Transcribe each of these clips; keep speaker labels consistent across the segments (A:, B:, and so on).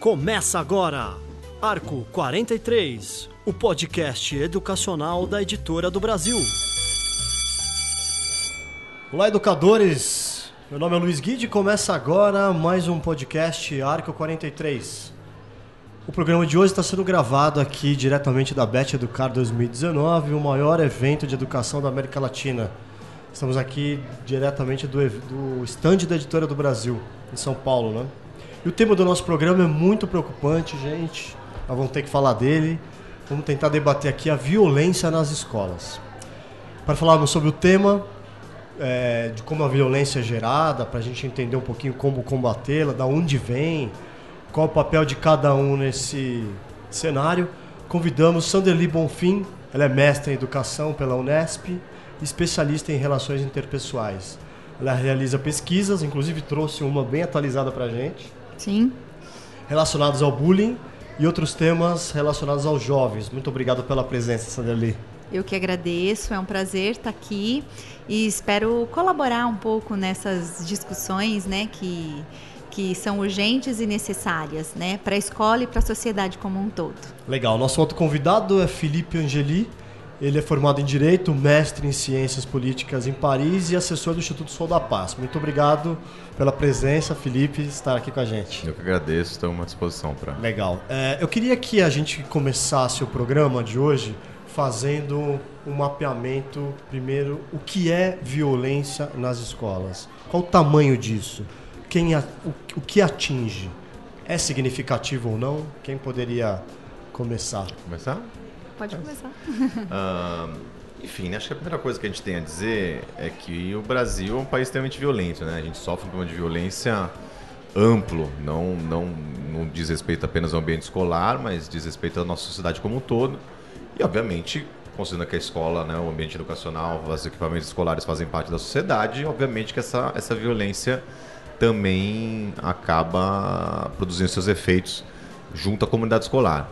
A: Começa agora, Arco 43, o podcast educacional da Editora do Brasil. Olá, educadores! Meu nome é Luiz Guide e começa agora mais um podcast Arco 43. O programa de hoje está sendo gravado aqui diretamente da Bet Educar 2019, o maior evento de educação da América Latina. Estamos aqui diretamente do, do stand da Editora do Brasil, em São Paulo, né? E o tema do nosso programa é muito preocupante, gente. Nós vamos ter que falar dele. Vamos tentar debater aqui a violência nas escolas. Para falarmos sobre o tema, é, de como a violência é gerada, para a gente entender um pouquinho como combatê-la, da onde vem, qual o papel de cada um nesse cenário, convidamos Sanderli Bonfim, ela é mestre em educação pela Unesp, especialista em relações interpessoais. Ela realiza pesquisas, inclusive trouxe uma bem atualizada para a gente.
B: Sim.
A: Relacionados ao bullying e outros temas relacionados aos jovens. Muito obrigado pela presença, Sanderli.
B: Eu que agradeço, é um prazer estar aqui e espero colaborar um pouco nessas discussões, né, que que são urgentes e necessárias, né, para a escola e para a sociedade como um todo.
A: Legal. Nosso outro convidado é Felipe Angeli. Ele é formado em Direito, mestre em Ciências Políticas em Paris e assessor do Instituto Sol da Paz. Muito obrigado pela presença, Felipe, estar aqui com a gente.
C: Eu que agradeço, estou à disposição para.
A: Legal. É, eu queria que a gente começasse o programa de hoje fazendo um mapeamento, primeiro, o que é violência nas escolas? Qual o tamanho disso? Quem a, o, o que atinge? É significativo ou não? Quem poderia começar?
C: Começar?
B: Pode começar.
C: Uh, enfim, né, acho que a primeira coisa que a gente tem a dizer é que o Brasil é um país extremamente violento, né? A gente sofre um problema de violência amplo, não, não, não diz respeito apenas ao ambiente escolar, mas diz respeito à nossa sociedade como um todo. E, obviamente, considerando que a escola, né, o ambiente educacional, os equipamentos escolares fazem parte da sociedade, obviamente que essa, essa violência também acaba produzindo seus efeitos junto à comunidade escolar.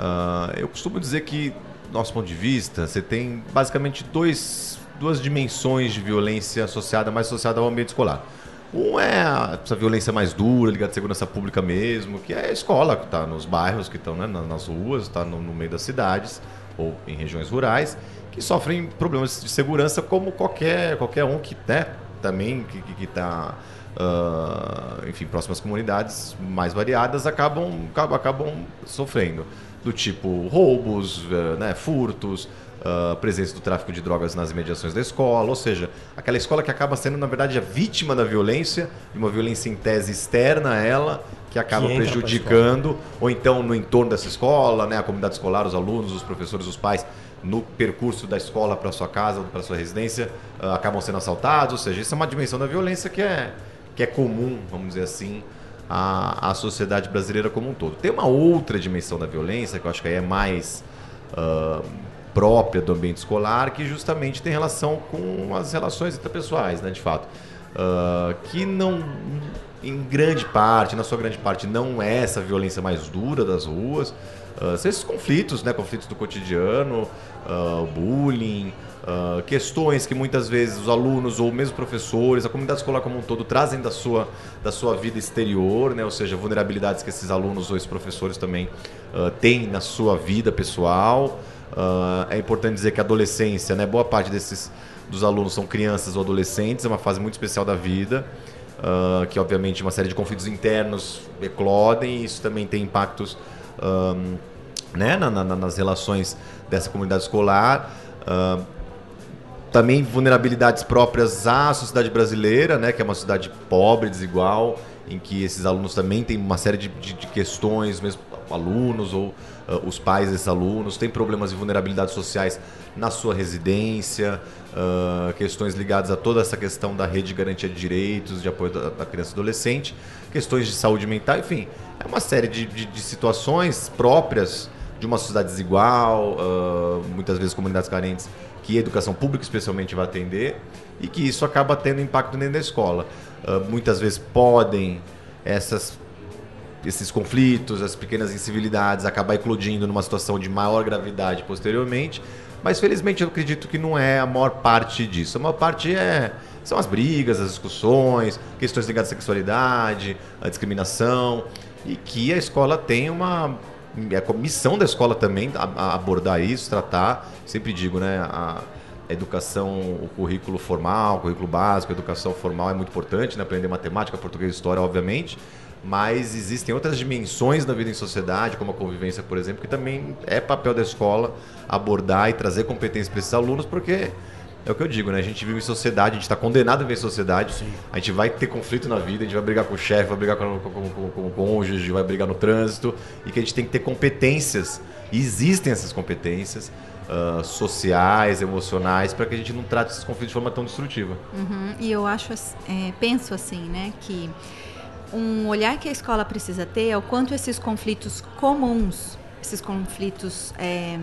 C: Uh, eu costumo dizer que, do nosso ponto de vista, você tem basicamente dois, duas dimensões de violência associada, mais associada ao ambiente escolar. Um é essa violência mais dura, ligada à segurança pública mesmo, que é a escola, que está nos bairros, que estão né, nas ruas, está no, no, meio das cidades ou em regiões rurais, que sofrem problemas de segurança como qualquer, qualquer um que né, também que está uh, enfim, próximas comunidades mais variadas acabam, acabam sofrendo. Do tipo roubos, uh, né, furtos, uh, presença do tráfico de drogas nas imediações da escola, ou seja, aquela escola que acaba sendo, na verdade, a vítima da violência, de uma violência em tese externa a ela, que acaba que prejudicando, ou então no entorno dessa escola, né, a comunidade escolar, os alunos, os professores, os pais, no percurso da escola para sua casa, para sua residência, uh, acabam sendo assaltados, ou seja, isso é uma dimensão da violência que é que é comum, vamos dizer assim, à, à sociedade brasileira como um todo. Tem uma outra dimensão da violência, que eu acho que aí é mais uh, própria do ambiente escolar, que justamente tem relação com as relações interpessoais, né, de fato. Uh, que não, em grande parte, na sua grande parte, não é essa violência mais dura das ruas, uh, são esses conflitos, né, conflitos do cotidiano, uh, bullying, Uh, questões que muitas vezes os alunos ou mesmo professores, a comunidade escolar como um todo trazem da sua, da sua vida exterior, né? ou seja, vulnerabilidades que esses alunos ou esses professores também uh, têm na sua vida pessoal. Uh, é importante dizer que a adolescência, né? boa parte desses dos alunos são crianças ou adolescentes, é uma fase muito especial da vida, que obviamente uma série de conflitos internos eclodem e isso também tem impactos um, né? Na, na, nas relações dessa comunidade escolar. Uh, também vulnerabilidades próprias à sociedade brasileira, né, que é uma sociedade pobre, desigual, em que esses alunos também têm uma série de, de, de questões, mesmo alunos ou uh, os pais desses alunos, têm problemas de vulnerabilidades sociais na sua residência, uh, questões ligadas a toda essa questão da rede de garantia de direitos, de apoio da, da criança e adolescente, questões de saúde mental, enfim, é uma série de, de, situações próprias de uma sociedade desigual, uh, muitas vezes comunidades carentes que a educação pública especialmente vai atender e que isso acaba tendo impacto dentro da escola. Uh, muitas vezes podem essas, esses conflitos, as pequenas incivilidades acabar eclodindo numa situação de maior gravidade posteriormente, Mas felizmente eu acredito que não é a maior parte disso. A maior parte é são as brigas, as discussões, questões ligadas à sexualidade, à discriminação, e que a escola tem uma é a missão da escola também a, abordar isso, tratar. Sempre digo, né? A, educação, o currículo formal, o currículo básico, a educação formal é muito importante, né? aprender matemática, português história, obviamente, mas existem outras dimensões da vida em sociedade, como a convivência, por exemplo, que também é papel da escola abordar e trazer competências para esses alunos, porque é o que eu digo, né? A gente vive em sociedade, a gente está condenado a viver em sociedade. Sim. A gente vai ter conflito na vida, a gente vai brigar com o chefe, vai brigar com, com, com, com o cônjuge, vai brigar no trânsito. E que a gente tem que ter competências. E existem essas competências uh, sociais, emocionais, para que a gente não trate esses conflitos de forma tão destrutiva.
B: Uhum. E eu acho, é, penso assim, né, que um olhar que a escola precisa ter é o quanto esses conflitos comuns, esses conflitos é,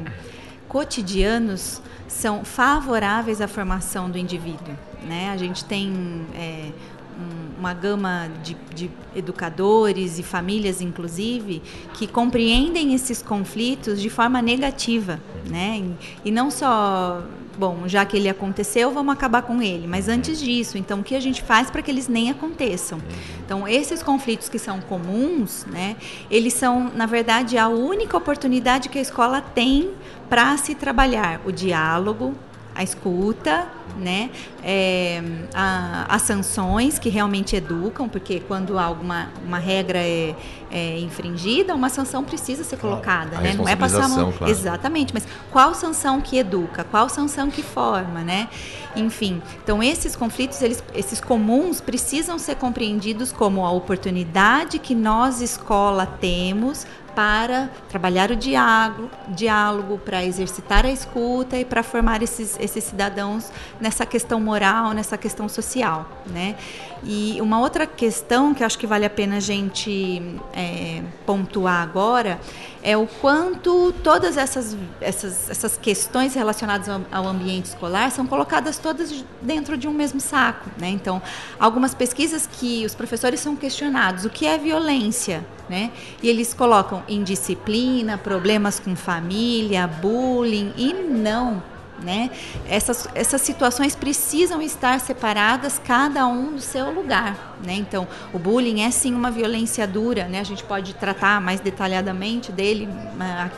B: cotidianos são favoráveis à formação do indivíduo. Né? A gente tem é, um, uma gama de, de, educadores e famílias, inclusive, que compreendem esses conflitos de forma negativa. Né? E, e não só bom, já que ele aconteceu, vamos acabar com ele. Mas antes disso, então, o que a gente faz para que eles nem aconteçam? Então, esses conflitos que são comuns, né, eles são, na verdade, a única oportunidade que a escola tem para se trabalhar o diálogo, a escuta, né? É, a, as sanções que realmente educam, porque quando alguma uma regra é, é infringida, uma sanção precisa ser colocada,
C: a
B: né? Não é passar
C: uma... claro.
B: exatamente, mas qual sanção que educa, qual sanção que forma, né? Enfim, então esses conflitos, eles, esses comuns precisam ser compreendidos como a oportunidade que nós escola temos para trabalhar o diálogo, diálogo para exercitar a escuta e para formar esses, esses cidadãos nessa questão moral, nessa questão social, né? E uma outra questão que acho que vale a pena a gente é, pontuar agora é o quanto todas essas, essas, essas questões relacionadas ao, ao, ambiente escolar são colocadas todas dentro de um mesmo saco. Né? Então, algumas pesquisas que os professores são questionados, o que é violência? Né? E eles colocam indisciplina, problemas com família, bullying, e não né? Essas, essas situações precisam estar separadas, cada um do seu lugar. Né? Então, o bullying é sim uma violência dura, né? a gente pode tratar mais detalhadamente dele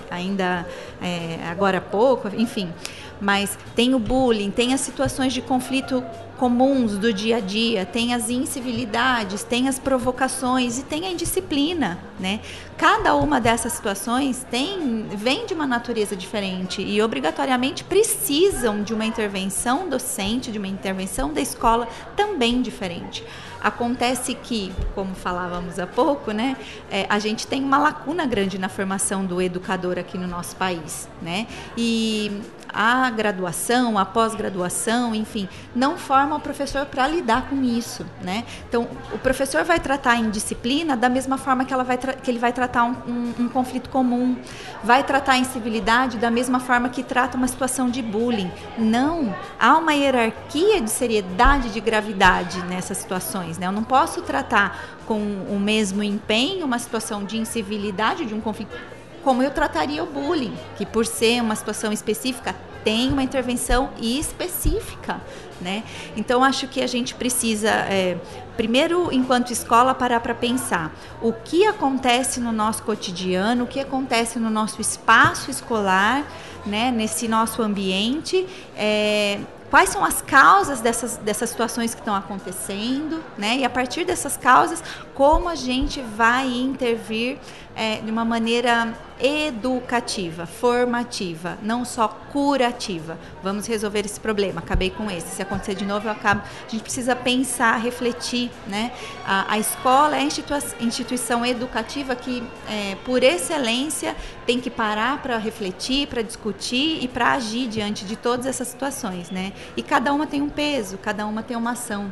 B: ainda é, agora há pouco, enfim. Mas tem o bullying, tem as situações de conflito comuns do dia a dia, tem as incivilidades, tem as provocações e tem a indisciplina, né? Cada uma dessas situações tem vem de uma natureza diferente e obrigatoriamente precisam de uma intervenção docente, de uma intervenção da escola também diferente. Acontece que, como falávamos há pouco, né, é, a gente tem uma lacuna grande na formação do educador aqui no nosso país, né? E a graduação, a pós-graduação, enfim, não forma o professor para lidar com isso, né? Então, o professor vai tratar em disciplina da mesma forma que, ela vai que ele vai tratar um, um, um, conflito comum, vai tratar em civilidade da mesma forma que trata uma situação de bullying. Não, há uma hierarquia de seriedade, de gravidade nessas situações, né? Eu não posso tratar com o mesmo empenho uma situação de incivilidade, de um conflito como eu trataria o bullying, que por ser uma situação específica tem uma intervenção específica, né? Então acho que a gente precisa é, primeiro, enquanto escola, parar para pensar o que acontece no nosso cotidiano, o que acontece no nosso espaço escolar, né? Nesse nosso ambiente. É, quais são as causas dessas, dessas situações que estão acontecendo, né? E a partir dessas causas, como a gente vai intervir é, de uma maneira educativa, formativa, não só curativa. Vamos resolver esse problema. Acabei com esse. Se acontecer de novo, eu acabo. A gente precisa pensar, refletir, né? A, a escola é a instituição educativa que, é, por excelência, tem que parar para refletir, para discutir e para agir diante de todas essas situações, né? E cada uma tem um peso, cada uma tem uma ação.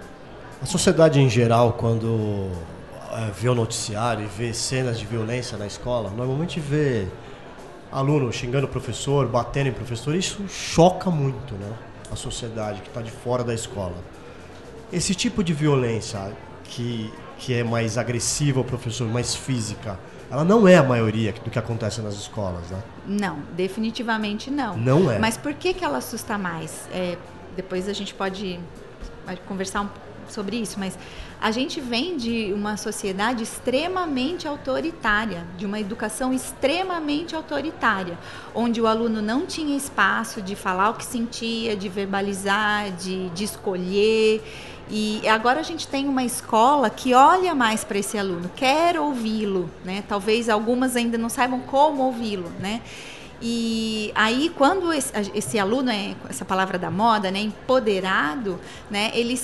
A: A sociedade em geral, quando é, vê o noticiário e vê cenas de violência na escola, normalmente vê aluno xingando o professor, batendo em professor, isso choca muito né, a sociedade que está de fora da escola. Esse tipo de violência que, que é mais agressiva ao professor, mais física, ela não é a maioria do que acontece nas escolas, né?
B: Não, definitivamente não.
A: Não é.
B: Mas por que, que ela assusta mais? É, depois a gente pode, conversar um, sobre isso, mas a gente vem de uma sociedade extremamente autoritária, de uma educação extremamente autoritária, onde o aluno não tinha espaço de falar o que sentia, de verbalizar, de, de escolher. E agora a gente tem uma escola que olha mais para esse aluno, quer ouvi-lo, né? Talvez algumas ainda não saibam como ouvi-lo, né? E aí, quando esse, esse, aluno é essa palavra da moda, né, empoderado, né, ele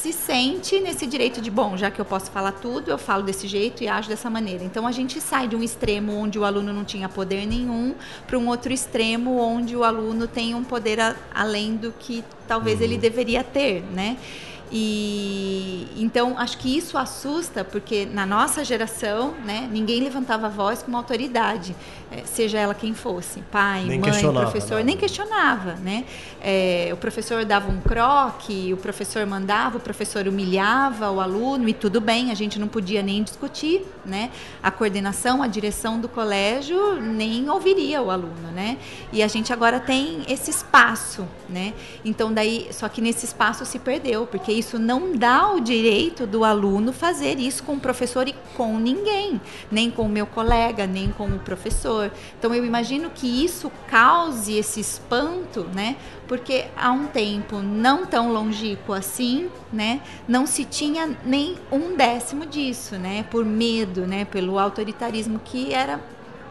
B: se sente nesse direito de, bom, já que eu posso falar tudo, eu falo desse jeito e ajo dessa maneira. Então a gente sai de um extremo onde o aluno não tinha poder nenhum para um outro extremo onde o aluno tem um poder a, além do que talvez uhum. ele deveria ter, né? E então acho que isso assusta porque na nossa geração, né, ninguém levantava a voz com uma autoridade, é, seja ela quem fosse, pai,
A: nem
B: mãe, professor, nada. nem questionava, né? É, o professor dava um croque, o professor mandava, o professor humilhava o aluno e tudo bem, a gente não podia nem discutir, né? A coordenação, a direção do colégio nem ouviria o aluno, né? E a gente agora tem esse espaço, né? Então daí, só que nesse espaço se perdeu porque isso não dá o direito do aluno fazer isso com o professor e com ninguém, nem com o meu colega, nem com o professor. Então eu imagino que isso cause esse espanto, né? Porque há um tempo não tão longínquo assim, né, não se tinha nem um décimo disso, né, por medo, né, pelo autoritarismo que era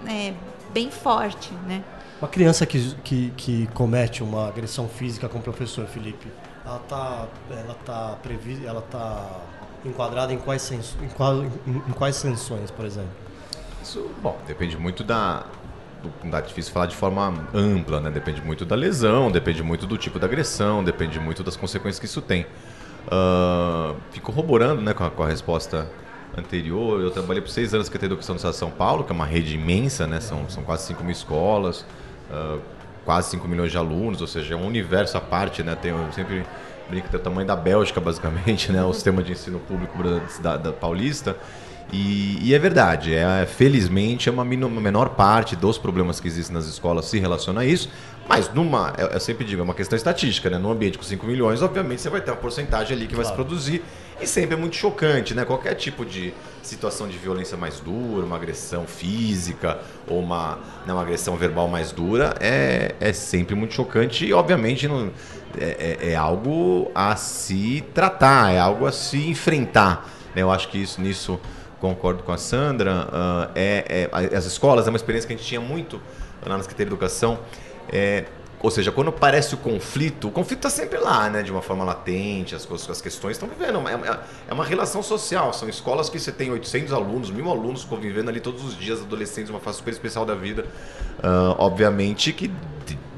B: é, bem forte, né.
A: Uma criança que, que, que comete uma agressão física com o professor Felipe, ela está ela tá prevista, ela tá enquadrada em quais, em, qual, em, quais sanções, por exemplo?
C: Isso, bom, depende muito da, dá difícil falar de forma ampla, né? Depende muito da lesão, depende muito do tipo da agressão, depende muito das consequências que isso tem. Uh, fico corroborando né, com, a, com a resposta anterior. Eu trabalhei por seis anos com a Educação do Estado de São Paulo, que é uma rede imensa, né? São, são quase 5 mil escolas. Uh, quase 5 milhões de alunos, ou seja, é um universo à parte, né? Tem, eu sempre brinco, tem o tamanho da Bélgica, basicamente, né? O sistema de ensino público da, da paulista. E, e, é verdade, é, felizmente é uma, uma, menor parte dos problemas que existem nas escolas se relaciona a isso, mas numa, eu, eu sempre digo, é uma questão estatística, né? Num ambiente com 5 milhões, obviamente você vai ter uma porcentagem ali que claro. vai se produzir e sempre é muito chocante, né? Qualquer tipo de situação de violência mais dura, uma agressão física ou uma, né, uma agressão verbal mais dura é, é sempre muito chocante e, obviamente, não, é, é, é algo a se tratar, é algo a se enfrentar. Né? Eu acho que isso nisso concordo com a Sandra. Uh, é, é, as escolas é uma experiência que a gente tinha muito lá na Secretaria de Educação. É, ou seja, quando parece o conflito, o conflito está sempre lá, né? De uma forma latente, as, as questões estão vivendo. É, é, é, uma relação social. São escolas que você tem 800 alunos, mil alunos convivendo ali todos os dias, adolescentes, uma fase super especial da vida. Uh, obviamente que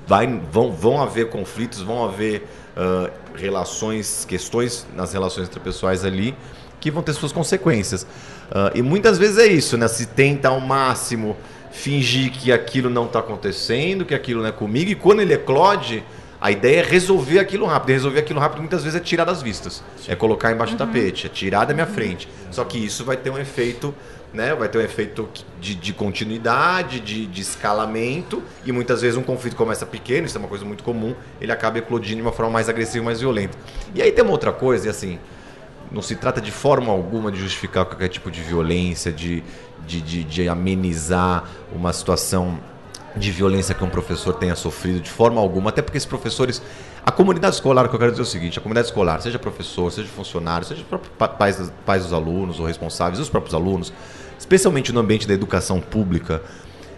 C: vai, vão, vão haver conflitos, vão haver uh, relações, questões nas relações interpessoais ali que vão ter suas consequências. Uh, e muitas vezes é isso, né? Se tenta ao máximo fingir que aquilo não está acontecendo, que aquilo não é comigo, e quando ele eclode, a ideia é resolver aquilo rápido. E resolver aquilo rápido muitas vezes é tirar das vistas, Sim. é colocar embaixo uhum. do tapete, é tirar da minha frente. Só que isso vai ter um efeito, né? Vai ter um efeito de, de continuidade, de, de escalamento, e muitas vezes um conflito começa pequeno, isso é uma coisa muito comum, ele acaba eclodindo de uma forma mais agressiva, mais violenta. E aí tem uma outra coisa, e assim, não se trata de forma alguma de justificar qualquer tipo de violência, de, de, de, de amenizar uma situação de violência que um professor tenha sofrido de forma alguma, até porque esses professores, a comunidade escolar, o que eu quero dizer é o seguinte, a comunidade escolar, seja professor, seja funcionário, seja pais, pais dos alunos ou responsáveis, os próprios alunos, especialmente no ambiente da educação pública,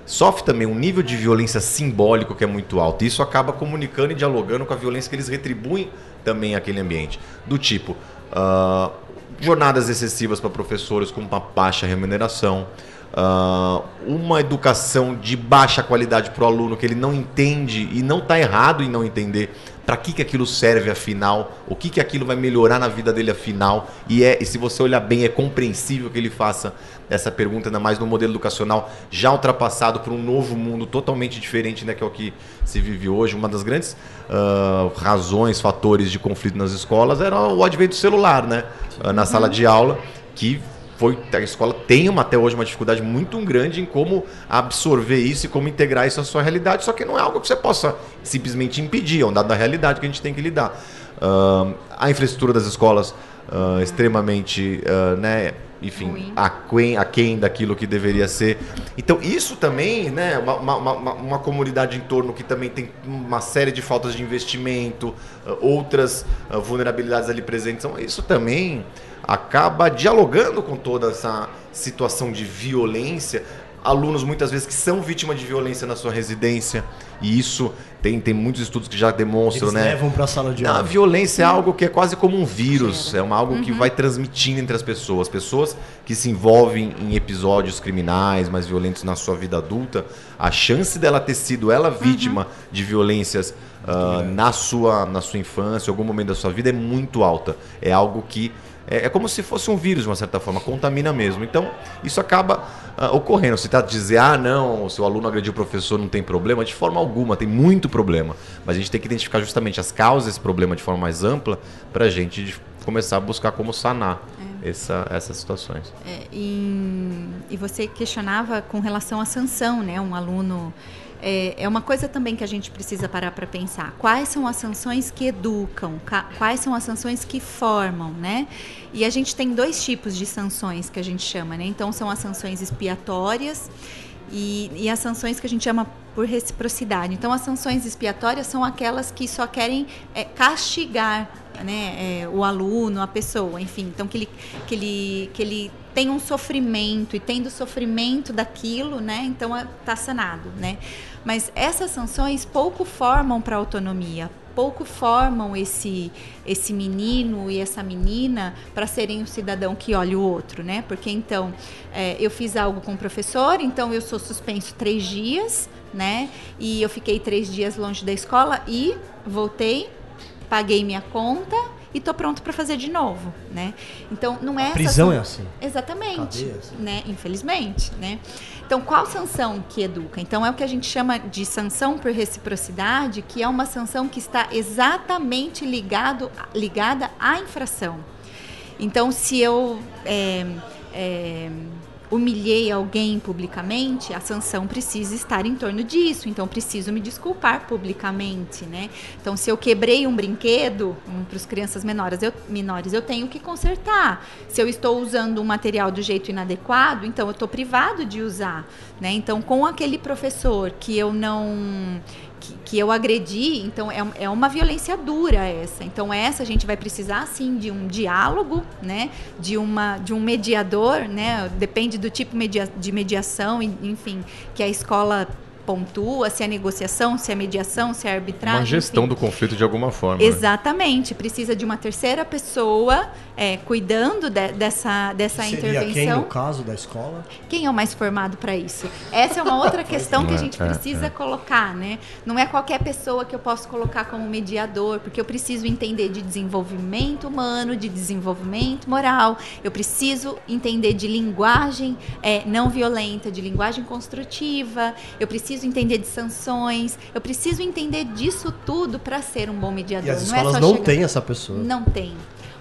C: sofre também um nível de violência simbólico que é muito alto. E isso acaba comunicando e dialogando com a violência que eles retribuem também àquele ambiente. Do tipo, Uh, jornadas excessivas para professores com uma baixa remuneração. Uh, uma educação de baixa qualidade para o aluno que ele não entende e não está errado em não entender para que, que aquilo serve afinal, o que, que aquilo vai melhorar na vida dele afinal. E, é, e se você olhar bem, é compreensível que ele faça essa pergunta, ainda mais no modelo educacional já ultrapassado por um novo mundo totalmente diferente né, que é o que se vive hoje. Uma das grandes uh, razões, fatores de conflito nas escolas era o advento do celular né, na sala de aula, que foi a escola tem uma, até hoje uma dificuldade muito grande em como absorver isso e como integrar isso à sua realidade, só que não é algo que você possa simplesmente impedir, é um dado da realidade que a gente tem que lidar. Uh, a infraestrutura das escolas uh, extremamente, uh, né, enfim, aquém, aquém daquilo que deveria ser. Então, isso também, né, uma, uma, uma, uma, comunidade em torno que também tem uma série de faltas de investimento, outras vulnerabilidades ali presentes, então, isso também acaba dialogando com toda essa situação de violência. Alunos muitas vezes que são vítimas de violência na sua residência, e isso tem, tem muitos estudos que já demonstram,
A: Eles
C: né?
A: levam para a sala de aula.
C: A violência é algo que é quase como um vírus, é uma, algo uhum. que vai transmitindo entre as pessoas. Pessoas que se envolvem em episódios criminais, mais violentos na sua vida adulta, a chance dela ter sido ela vítima uhum. de violências uh, na, sua, na sua infância, em algum momento da sua vida, é muito alta. É algo que é, é, como se fosse um vírus, de uma certa forma, contamina mesmo. Então, isso acaba uh, ocorrendo. Se está a dizer, ah, não, o seu aluno agrediu o professor, não tem problema, de forma alguma, tem muito problema. Mas a gente tem que identificar justamente as causas desse problema de forma mais ampla para a gente começar a buscar como sanar. É. Essa, essas situações.
B: É, e, e você questionava com relação à sanção, né? Um aluno é, é uma coisa também que a gente precisa parar para pensar. Quais são as sanções que educam? Quais são as sanções que formam, né? E a gente tem dois tipos de sanções que a gente chama, né? Então, são as sanções expiatórias e, e, as sanções que a gente chama por reciprocidade. Então, as sanções expiatórias são aquelas que só querem é, castigar né, é, o aluno, a pessoa, enfim. Então, que ele, que ele, que ele tem um sofrimento e tendo sofrimento daquilo, né, então está sanado, né. Mas essas sanções pouco formam para autonomia, pouco formam esse esse menino e essa menina para serem um cidadão que olha o outro, né? Porque então é, eu fiz algo com o professor, então eu sou suspenso três dias, né? E eu fiquei três dias longe da escola e voltei, paguei minha conta e tô pronto para fazer de novo, né? Então não é
A: a prisão é assim.
B: Exatamente, Cadeia, assim. né? Infelizmente, né? Então qual sanção que educa? Então é o que a gente chama de sanção por reciprocidade, que é uma sanção que está exatamente ligado ligada à infração. Então se eu é, é, humilhei alguém publicamente, a sanção precisa estar em torno disso. Então, preciso me desculpar publicamente, né? Então, se eu quebrei um brinquedo um, para as crianças menores eu, menores, eu tenho que consertar. Se eu estou usando um material do jeito inadequado, então eu estou privado de usar, né? Então, com aquele professor que eu não que, que, eu agredi, então é, é uma violência dura essa. Então essa a gente vai precisar sim de um diálogo, né, de uma de um mediador, né, depende do tipo media, de mediação, enfim, que a escola pontua, se é negociação, se é mediação, se é arbitragem.
C: Uma gestão enfim. do conflito de alguma forma. Né?
B: Exatamente. Né? Precisa de uma terceira pessoa é, cuidando de, dessa, dessa
A: Seria
B: intervenção.
A: Quem, no caso da escola?
B: Quem é o mais formado para isso? Essa é uma outra questão que a gente é, precisa é, é. colocar, né? Não é qualquer pessoa que eu posso colocar como mediador, porque eu preciso entender de desenvolvimento humano, de desenvolvimento moral, eu preciso entender de linguagem é, não violenta, de linguagem construtiva, eu preciso entender de sanções, eu preciso entender disso tudo para ser um bom mediador.
A: E as escolas não, é não têm essa pessoa.
B: Não tem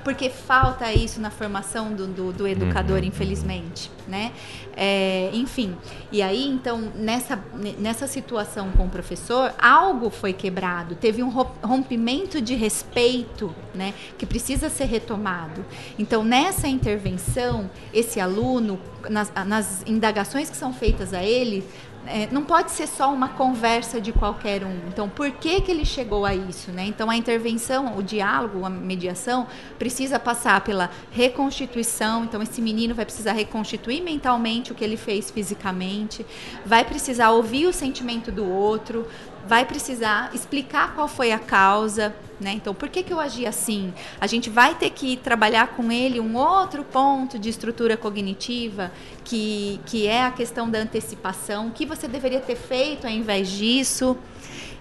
B: porque falta isso na formação do, do, do educador, uhum. infelizmente, né? É, enfim, e aí então nessa nessa situação com o professor algo foi quebrado, teve um rompimento de respeito, né? Que precisa ser retomado. Então nessa intervenção esse aluno nas, nas indagações que são feitas a ele é, não pode ser só uma conversa de qualquer um. Então, por que, que ele chegou a isso? Né? Então, a intervenção, o diálogo, a mediação, precisa passar pela reconstituição. Então, esse menino vai precisar reconstituir mentalmente o que ele fez fisicamente, vai precisar ouvir o sentimento do outro, vai precisar explicar qual foi a causa, né? Então, por que, que eu agi assim? A gente vai ter que trabalhar com ele um outro ponto de estrutura cognitiva, que, que é a questão da antecipação. O que você deveria ter feito ao invés disso?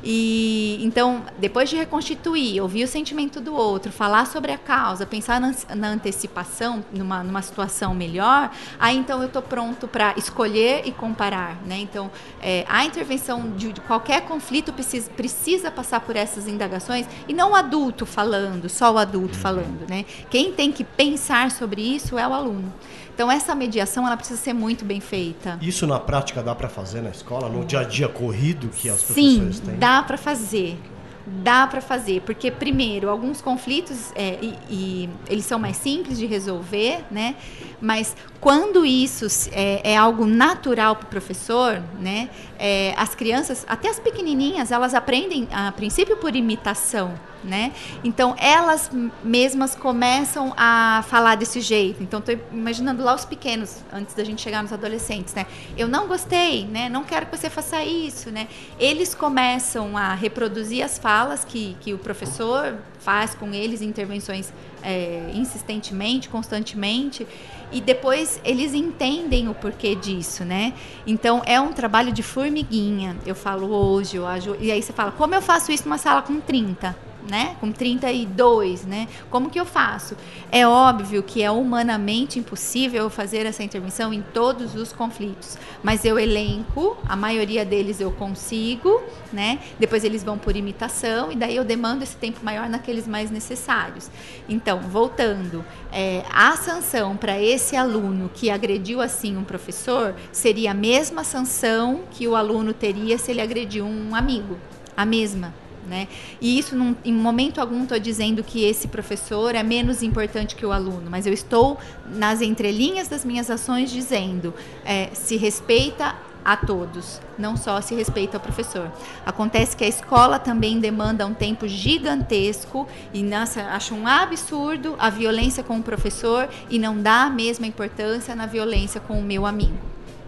B: E então, depois de reconstituir, ouvir o sentimento do outro, falar sobre a causa, pensar na, na antecipação, numa, numa situação melhor, aí então eu estou pronto para escolher e comparar. Né? Então, é, a intervenção de, de, qualquer conflito precisa, precisa passar por essas indagações e não o adulto falando, só o adulto falando. Né? Quem tem que pensar sobre isso é o aluno. Então essa mediação ela precisa ser muito bem feita.
A: Isso na prática dá para fazer na escola, no dia a dia corrido que as
B: Sim,
A: professores têm?
B: dá para fazer. Dá para fazer, porque primeiro alguns conflitos é, e, e, eles são mais simples de resolver, né? Mas quando isso é, é algo natural para o professor, né? É, as crianças, até as pequenininhas, elas aprendem a princípio por imitação, né? Então elas mesmas começam a falar desse jeito. Então estou imaginando lá os pequenos antes da gente chegar nos adolescentes, né? Eu não gostei, né? Não quero que você faça isso, né? Eles começam a reproduzir as falas que, que o professor faz com eles, intervenções é, insistentemente, constantemente e depois eles entendem o porquê disso, né? Então é um trabalho de formiguinha. Eu falo hoje, eu ajo, e aí você fala, como eu faço isso numa sala com 30? Né? Com 32, né? Como que eu faço? É óbvio que é humanamente impossível fazer essa intervenção em todos os conflitos, mas eu elenco, a maioria deles eu consigo, né? Depois eles vão por imitação e daí eu demando esse tempo maior naqueles mais necessários. Então, voltando, é, a sanção para esse aluno que agrediu assim um professor seria a mesma sanção que o aluno teria se ele agrediu um amigo, a mesma. Né? E isso, num, em momento algum, estou dizendo que esse professor é menos importante que o aluno, mas eu estou nas entrelinhas das minhas ações dizendo é, se respeita a todos, não só se respeita ao professor. Acontece que a escola também demanda um tempo gigantesco e nossa, acho um absurdo a violência com o professor e não dá a mesma importância na violência com o meu amigo.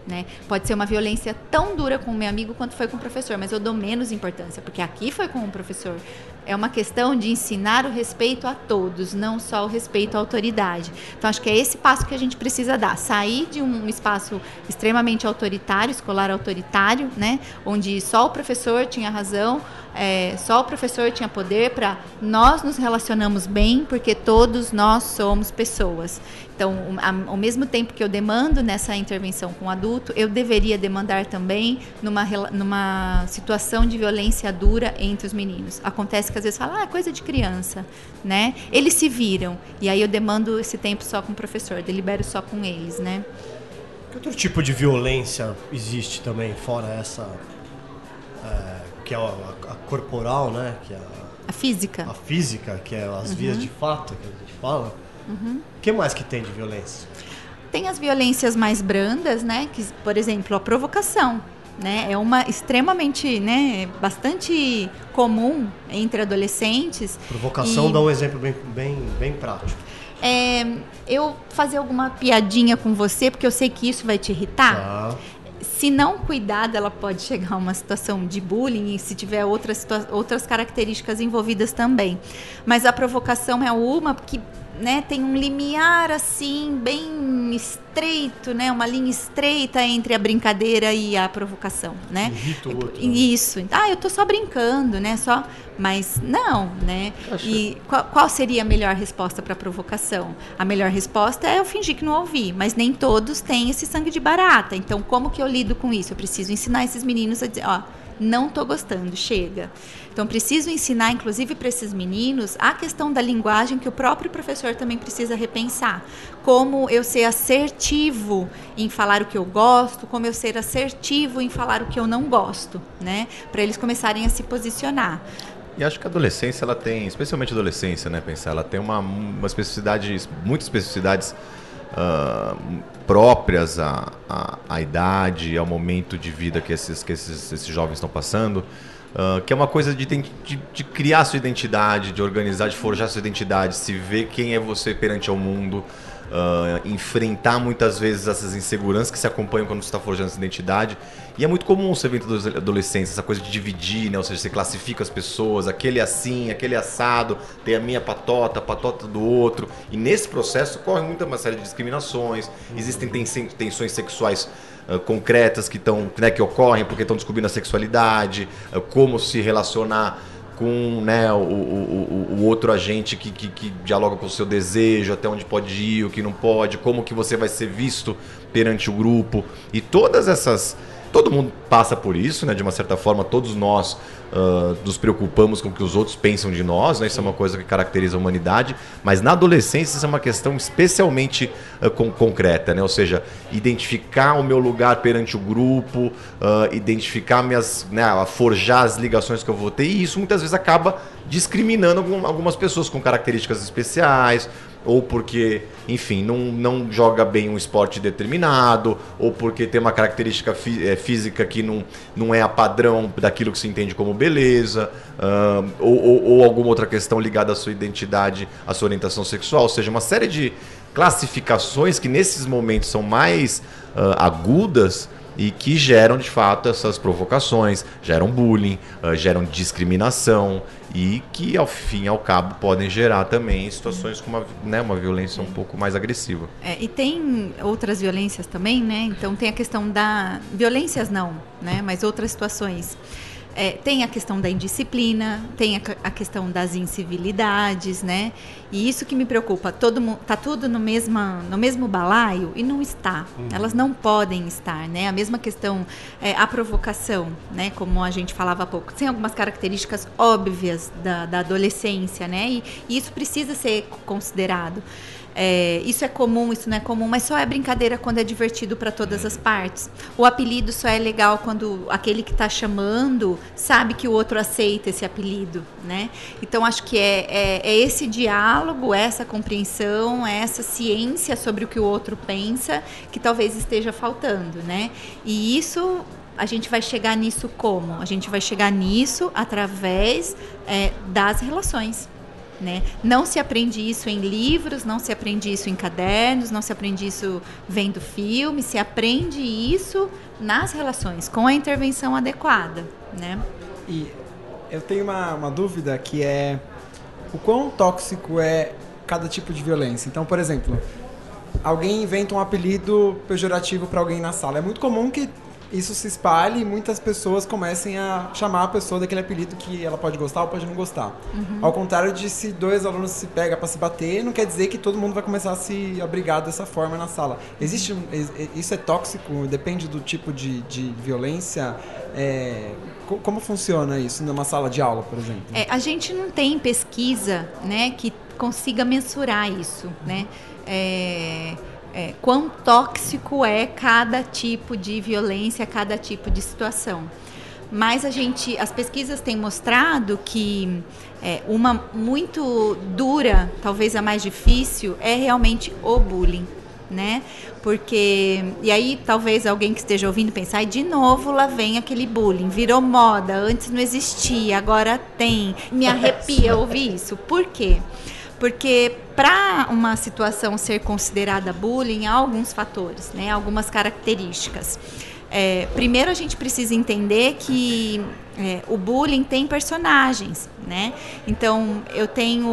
B: Né? Pode ser uma violência tão dura com o meu amigo quanto foi com o professor, mas eu dou menos importância, porque aqui foi com o professor. É uma questão de ensinar o respeito a todos, não só o respeito à autoridade. Então, acho que é esse passo que a gente precisa dar: sair de um espaço extremamente autoritário, escolar autoritário, né? onde só o professor tinha razão, é, só o professor tinha poder para nós nos relacionamos bem, porque todos nós somos pessoas. Então, ao mesmo tempo que eu demando nessa intervenção com o adulto, eu deveria demandar também numa, numa situação de violência dura entre os meninos. Acontece que às vezes fala, ah, é coisa de criança, né? Eles se viram, e aí eu demando esse tempo só com o professor, delibero só com eles, né?
A: Que outro tipo de violência existe também, fora essa, é, que é a, a, corporal, né? Que é a,
B: a física.
A: A física, que é as uhum. vias de fato que a gente fala. O uhum. que mais que tem de violência?
B: Tem as violências mais brandas, né? Que, por exemplo, a provocação. Né? É uma extremamente, né, bastante comum entre adolescentes.
A: Provocação e... dá um exemplo bem, bem, bem prático.
B: É, eu fazer alguma piadinha com você, porque eu sei que isso vai te irritar. Tá. Se não cuidar, ela pode chegar a uma situação de bullying e se tiver outras, outras características envolvidas também. Mas a provocação é uma que né, tem um limiar assim bem estreito, né, uma linha estreita entre a brincadeira e a provocação, né?
A: Irrita o outro,
B: né? Isso. Ah, eu tô só brincando, né? Só, mas não, né? E qual, qual, seria a melhor resposta para a provocação? A melhor resposta é eu fingir que não ouvi, mas nem todos têm esse sangue de barata. Então, como que eu lido com isso? Eu preciso ensinar esses meninos a dizer, ó, não tô gostando, chega. Então, preciso ensinar, inclusive, para esses meninos a questão da linguagem que o próprio professor também precisa repensar. Como eu ser assertivo em falar o que eu gosto, como eu ser assertivo em falar o que eu não gosto, né? Para eles começarem a se posicionar.
C: E acho que a adolescência, ela tem, especialmente a adolescência, né, pensar, ela tem uma, uma especificidade, muitas especificidades uh, próprias à, à, à, idade, ao momento de vida que esses, que esses, esses jovens estão passando. Uh, que é uma coisa de, de, de, criar sua identidade, de organizar, de forjar sua identidade, se ver quem é você perante ao mundo, uh, enfrentar muitas vezes essas inseguranças que se acompanham quando você está forjando essa identidade. E é muito comum você entre os adolescentes essa coisa de dividir, né? ou seja, você classifica as pessoas, aquele é assim, aquele é assado, tem a minha patota, a patota do outro. E nesse processo corre muita uma série de discriminações, existem tensões sexuais uh, concretas que, tão, né, que ocorrem porque estão descobrindo a sexualidade, uh, como se relacionar com né, o, o, o, outro agente que, que, que, dialoga com o seu desejo, até onde pode ir, o que não pode, como que você vai ser visto perante o grupo. E todas essas. Todo mundo passa por isso, né? De uma certa forma, todos nós uh, nos preocupamos com o que os outros pensam de nós, né? isso é uma coisa que caracteriza a humanidade, mas na adolescência isso é uma questão especialmente uh, com, concreta, né? ou seja, identificar o meu lugar perante o grupo, uh, identificar minhas, né, forjar as ligações que eu vou ter, e isso muitas vezes acaba discriminando algumas pessoas com características especiais, ou porque, enfim, não, não joga bem um esporte determinado, ou porque tem uma característica fí é, física que não, não é a padrão daquilo que se entende como beleza, uh, ou, ou, ou, alguma outra questão ligada à sua identidade, à sua orientação sexual, ou seja, uma série de classificações que nesses momentos são mais uh, agudas e que geram de fato essas provocações, geram bullying, uh, geram discriminação e que ao fim e ao cabo podem gerar também situações com uma, né, uma violência um pouco mais agressiva.
B: É, e tem outras violências também, né? Então tem a questão da violências não, né? Mas outras situações. É, tem a questão da indisciplina, tem a, a, questão das incivilidades, né? E isso que me preocupa. Todo tá tudo no mesmo no mesmo balaio e não está. Uhum. Elas não podem estar, né? A mesma questão é, a provocação, né? Como a gente falava há pouco, tem algumas características óbvias da, da adolescência, né? E, e isso precisa ser considerado. É, isso é comum, isso não é comum, mas só é brincadeira quando é divertido para todas as partes. O apelido só é legal quando aquele que está chamando sabe que o outro aceita esse apelido, né? Então acho que é, é, é esse diálogo, essa compreensão, essa ciência sobre o que o outro pensa que talvez esteja faltando, né? E isso a gente vai chegar nisso como? A gente vai chegar nisso através é, das relações. Né? Não se aprende isso em livros, não se aprende isso em cadernos, não se aprende isso vendo filme, se aprende isso nas relações, com a intervenção adequada. Né?
D: E eu tenho uma, uma dúvida que é o quão tóxico é cada tipo de violência. Então, por exemplo, alguém inventa um apelido pejorativo para alguém na sala. É muito comum que isso se espalhe e muitas pessoas comecem a chamar a pessoa daquele apelido que ela pode gostar ou pode não gostar. Uhum. Ao contrário de se dois alunos se pegam para se bater, não quer dizer que todo mundo vai começar a se abrigar dessa forma na sala. Existe isso é tóxico? Depende do tipo de, de violência. É, como funciona isso numa sala de aula, por exemplo?
B: É, a gente não tem pesquisa, né, que consiga mensurar isso, né? É, é, quão tóxico é cada tipo de violência, cada tipo de situação. Mas a gente, as pesquisas têm mostrado que é, uma muito dura, talvez a mais difícil, é realmente o bullying, né? Porque e aí talvez alguém que esteja ouvindo pensar, de novo lá vem aquele bullying, virou moda, antes não existia, agora tem. Me arrepia ouvir isso. Por quê? Porque para uma situação ser considerada bullying, há alguns fatores, né? algumas características. É, primeiro, a gente precisa entender que é, o bullying tem personagens, né? Então eu tenho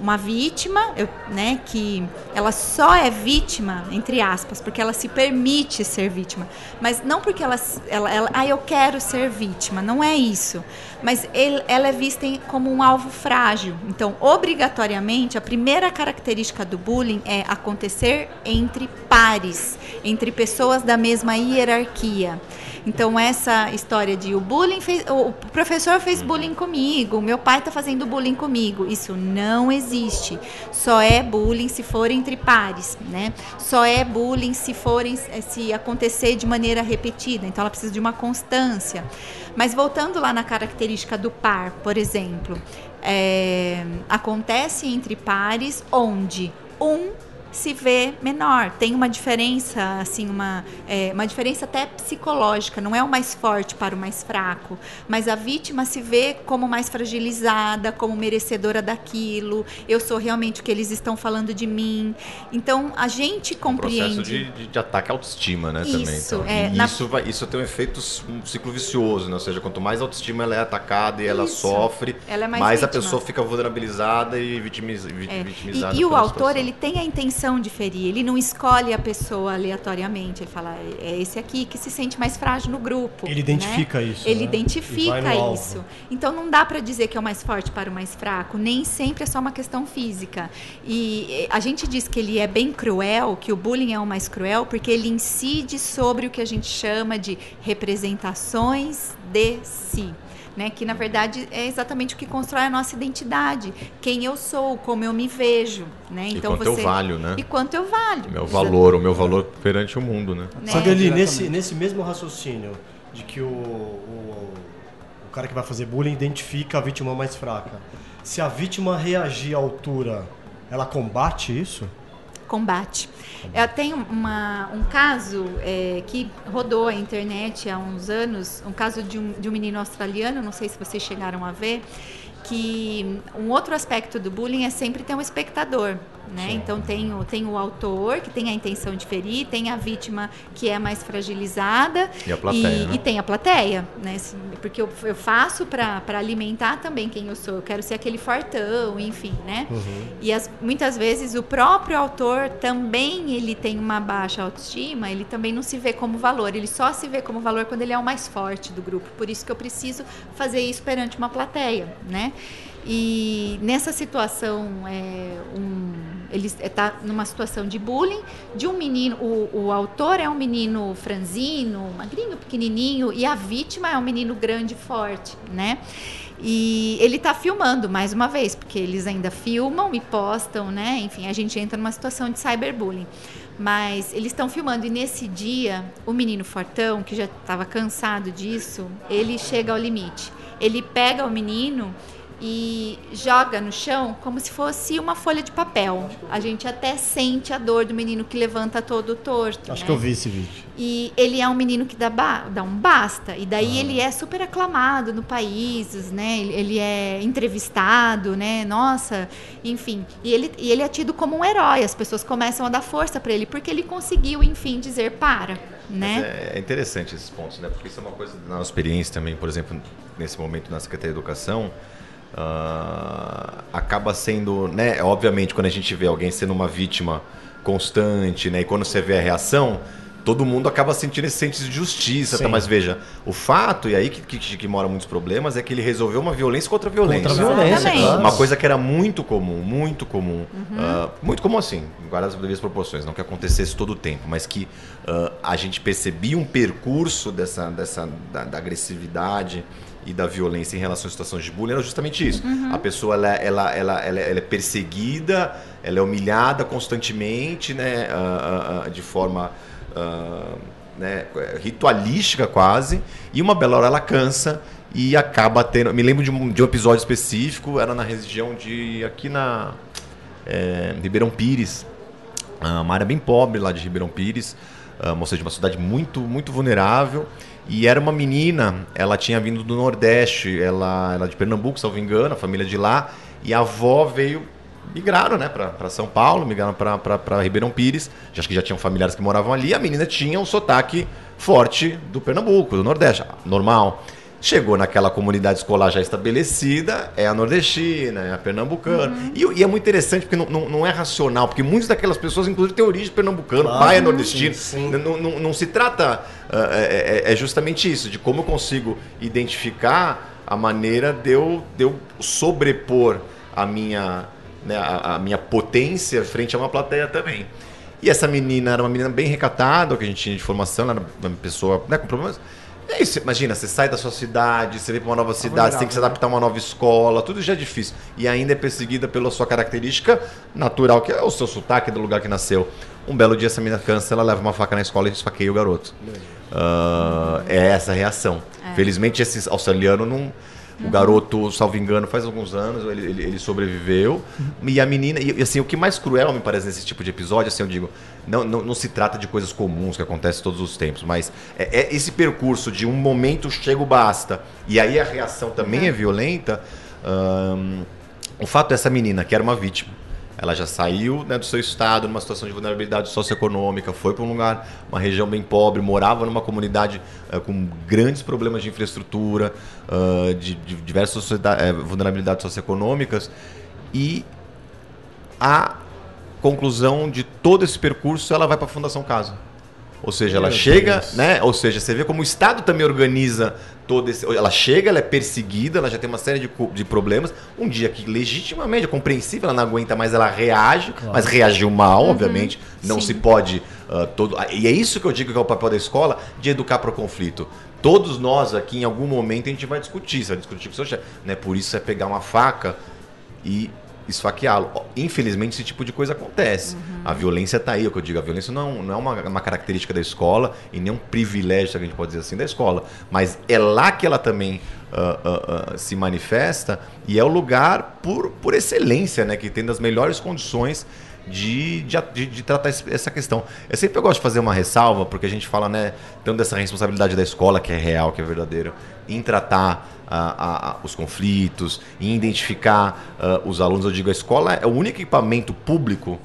B: uma vítima, eu, né, que ela só é vítima entre aspas porque ela se permite ser vítima, mas não porque ela, ela, ela ah eu quero ser vítima, não é isso, mas ele, ela é vista como um alvo frágil. Então obrigatoriamente a primeira característica do bullying é acontecer entre pares, entre pessoas da mesma hierarquia. Então essa história de o bullying fez, o professor fez bullying comigo, meu pai está fazendo bullying comigo, isso não existe. Só é bullying se for entre pares, né? Só é bullying se forem se acontecer de maneira repetida. Então ela precisa de uma constância. Mas voltando lá na característica do par, por exemplo, é, acontece entre pares onde um se vê menor. Tem uma diferença, assim, uma, é, uma diferença até psicológica. Não é o mais forte para o mais fraco, mas a vítima se vê como mais fragilizada, como merecedora daquilo. Eu sou realmente o que eles estão falando de mim. Então a gente compreende. Um
C: processo de, de, de ataque à autoestima, né?
B: Isso,
C: também. Então,
B: é,
C: na... isso, vai, isso tem um efeito, um ciclo vicioso, né? Ou seja, quanto mais autoestima ela é atacada e ela isso. sofre, ela é mais, mais a pessoa fica vulnerabilizada e vitimiz, é. vitimizada.
B: E, e o autor situação. ele tem a intenção intenção de ferir, ele não escolhe a pessoa aleatoriamente, ele fala, é esse aqui que se sente mais frágil no grupo.
A: Ele identifica
B: né?
A: isso.
B: Ele
A: né?
B: identifica isso. Então não dá para dizer que é o mais forte para o mais fraco, nem sempre é só uma questão física. E a gente diz que ele é bem cruel, que o bullying é o mais cruel, porque ele incide sobre o que a gente chama de representações de si né? Que na verdade é exatamente o que constrói a nossa identidade, quem eu sou, como eu me vejo, né?
C: Então e quanto você... eu valho, né?
B: E quanto eu valho.
C: Meu valor, o meu valor perante o mundo, né?
A: né? Sabe ali nesse nesse mesmo raciocínio de que o, o, o cara que vai fazer bullying identifica a vítima mais fraca. Se a vítima reagir à altura, ela combate isso?
B: Combate. Tenho uma, um caso é, que rodou a internet há uns anos, um caso de um, de um menino australiano, não sei se vocês chegaram a ver, que um outro aspecto do bullying é sempre ter um espectador. Né? Então tem o, tem o autor que tem a intenção de ferir, tem a vítima que é mais fragilizada
C: e, a plateia,
B: e,
C: né?
B: e tem a plateia, né? Porque eu, eu faço para alimentar também quem eu sou. Eu quero ser aquele fortão, enfim, né? Uhum. E as, muitas vezes o próprio autor também ele tem uma baixa autoestima, ele também não se vê como valor. Ele só se vê como valor quando ele é o mais forte do grupo. Por isso que eu preciso fazer isso perante uma plateia, né? E nessa situação, é, um, ele está numa situação de bullying de um menino. O, o, autor é um menino franzino, magrinho, pequenininho, e a vítima é um menino grande, forte, né? E ele está filmando mais uma vez, porque eles ainda filmam e postam, né? Enfim, a gente entra numa situação de cyberbullying. Mas eles estão filmando e nesse dia, o menino fortão, que já estava cansado disso, ele chega ao limite. Ele pega o menino e joga no chão como se fosse uma folha de papel. A gente até sente a dor do menino que levanta todo torto.
A: Acho
B: né?
A: que eu vi esse vídeo.
B: E ele é um menino que dá, dá um basta. E daí ah. ele é super aclamado no país, né? Ele, é entrevistado, né? Nossa, enfim. E ele, e ele é tido como um herói. As pessoas começam a dar força para ele porque ele conseguiu, enfim, dizer para. Né?
C: É, é, interessante esses pontos, né? Porque isso é uma coisa da nossa experiência também, por exemplo, nesse momento na Secretaria de Educação Uh, acaba sendo, né? Obviamente, quando a gente vê alguém sendo uma vítima constante, né? E quando você vê a reação, todo mundo acaba sentindo esse senso de justiça. Tá? Mas veja, o fato, e aí que, que, que, mora muitos problemas, é que ele resolveu uma violência contra a violência.
A: Contra a violência, claro.
C: Uma coisa que era muito comum, muito comum. Uhum. Uh, muito comum assim, em várias devidas proporções. Não que acontecesse todo o tempo, mas que uh, a gente percebia um percurso dessa, dessa da, da agressividade e da violência em relação às situações de bullying era justamente isso. Uhum. A pessoa ela, ela, ela, ela, é perseguida, ela é humilhada constantemente, né, uh, uh, de forma uh, né, ritualística quase, e uma bela hora ela cansa e acaba tendo. Me lembro de um, de um episódio específico, era na região de. aqui na. É, Ribeirão Pires, uma área bem pobre lá de Ribeirão Pires, ou seja, uma cidade muito, muito vulnerável. E era uma menina, ela tinha vindo do Nordeste, ela era de Pernambuco, me engano, a família de lá, e a avó veio, migraram né, para São Paulo, migraram para Ribeirão Pires, acho que já tinham familiares que moravam ali, a menina tinha um sotaque forte do Pernambuco, do Nordeste, normal. Chegou naquela comunidade escolar já estabelecida, é a nordestina, é a pernambucana. Uhum. E, e, é muito interessante porque não, não, não, é racional, porque muitas daquelas pessoas, inclusive, têm origem pernambucana, claro, pai é nordestino. Sim, sim. Não, não, não, se trata. Uh, é, é, justamente isso, de como eu consigo identificar a maneira de eu, de eu sobrepor a minha, né, a, a minha potência frente a uma plateia também. E essa menina era uma menina bem recatada, que a gente tinha de formação, ela era uma pessoa né, com problemas é isso, imagina, você sai da sua cidade, você vem para uma nova cidade, você tem que se adaptar a uma nova escola, tudo já é difícil. E ainda é perseguida pela sua característica natural, que é o seu sotaque do lugar que nasceu. Um belo dia essa menina cansa, ela leva uma faca na escola e esfaqueia o garoto. Uh, é essa a reação. É. Felizmente esse australiano não o garoto, salvo engano, faz alguns anos, ele, ele, ele sobreviveu. Uhum. E a menina, e assim, o que mais cruel me parece nesse tipo de episódio, assim, eu digo, não, não, não se trata de coisas comuns que acontecem todos os tempos, mas é, é esse percurso de um momento chega o basta, e aí a reação também uhum. é violenta. Um, o fato dessa menina, que era uma vítima, ela já saiu né, do seu estado, numa situação de vulnerabilidade socioeconômica, foi para um lugar, uma região bem pobre, morava numa comunidade uh, com grandes problemas de infraestrutura, uh, de, de, diversas uh, vulnerabilidades socioeconômicas, e a conclusão de todo esse percurso, ela vai para a Fundação Casa. Ou seja, ela Meu chega, Deus. né? Ou seja, você vê como o Estado também organiza todo esse. Ela chega, ela é perseguida, ela já tem uma série de, de problemas. Um dia que legitimamente, é compreensível, ela não aguenta mais, ela reage, claro. mas reagiu mal, uhum. obviamente. Não Sim. se pode uh, todo. E é isso que eu digo que é o papel da escola de educar para o conflito. todos nós aqui, em algum momento, a gente vai discutir. Você vai discutir com o seu chefe. Né? Por isso é pegar uma faca e esfaqueá-lo. Infelizmente, esse tipo de coisa acontece. Uhum. A violência está aí, é o que eu digo. A violência não, não é uma, uma, característica da escola e nem um privilégio, se a gente pode dizer assim, da escola. Mas é lá que ela também uh, uh, uh, se manifesta e é o lugar, por, por excelência, né, que tem das melhores condições de, de, de, tratar essa questão. Eu sempre gosto de fazer uma ressalva, porque a gente fala, né, tanto dessa responsabilidade da escola, que é real, que é verdadeira, em tratar os conflitos, em identificar uh, os alunos. Eu digo, a escola é o único equipamento público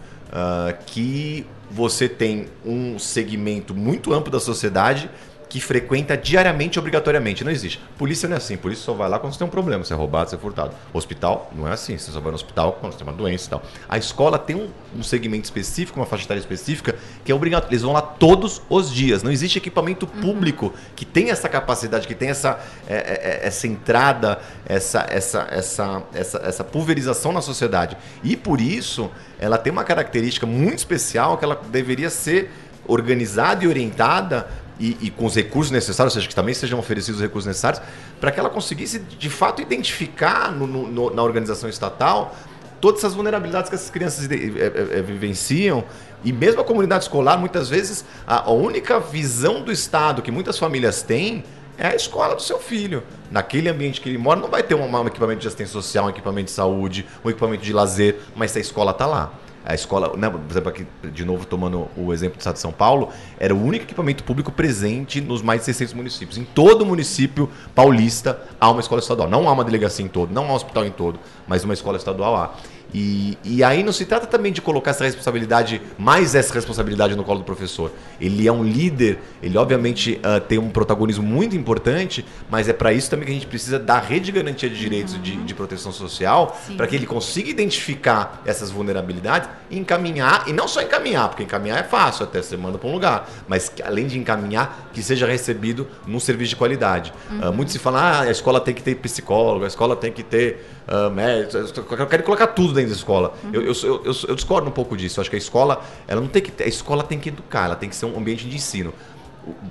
C: que você tem um segmento muito amplo da sociedade que frequenta diariamente obrigatoriamente. Não existe. Polícia não é assim. Polícia só vai lá quando você tem um problema, você é roubado, você é furtado. Hospital não é assim. Você só vai no hospital quando você tem uma doença e tal. A escola tem um, um segmento específico, uma faixa etária específica, que é obrigatório. Eles vão lá todos os dias. Não existe equipamento uhum. público uhum. que tem essa capacidade, que tem essa, é, é, é, essa entrada, essa, essa, essa, essa, essa pulverização na sociedade. E por isso, ela tem uma característica muito especial que ela deveria ser organizada e orientada e, e, com os recursos necessários, ou seja, que também sejam oferecidos os recursos necessários, para que ela conseguisse de fato identificar no, no, na organização estatal todas essas vulnerabilidades que essas crianças é, é, é, vivenciam. E mesmo a comunidade escolar, muitas vezes, a, única visão do Estado que muitas famílias têm é a escola do seu filho. Naquele ambiente que ele mora, não vai ter um, um equipamento de assistência social, um equipamento de saúde, um equipamento de lazer, mas a escola está lá a escola, né, por exemplo, aqui, de novo tomando o exemplo do estado de São Paulo, era o único equipamento público presente nos mais de 600 municípios. Em todo município paulista há uma escola estadual. Não há uma delegacia em todo, não há um hospital em todo, mas uma escola estadual há. E, e aí não se trata também de colocar essa responsabilidade, mais essa responsabilidade no colo do professor. Ele é um líder, ele obviamente uh, tem um protagonismo muito importante, mas é para isso também que a gente precisa da rede de garantia de direitos uhum. de, de, proteção social, para que ele consiga identificar essas vulnerabilidades e encaminhar, e não só encaminhar, porque encaminhar é fácil, até você manda para um lugar, mas que, além de encaminhar, que seja recebido num serviço de qualidade. Uhum. Uh, muito se fala, ah, a escola tem que ter psicólogo, a escola tem que ter uh, eu quero colocar tudo dentro da escola. Uhum. Eu, eu, eu, eu, discordo um pouco disso. Eu acho que a escola, ela não tem que a escola tem que educar, ela tem que ser um ambiente de ensino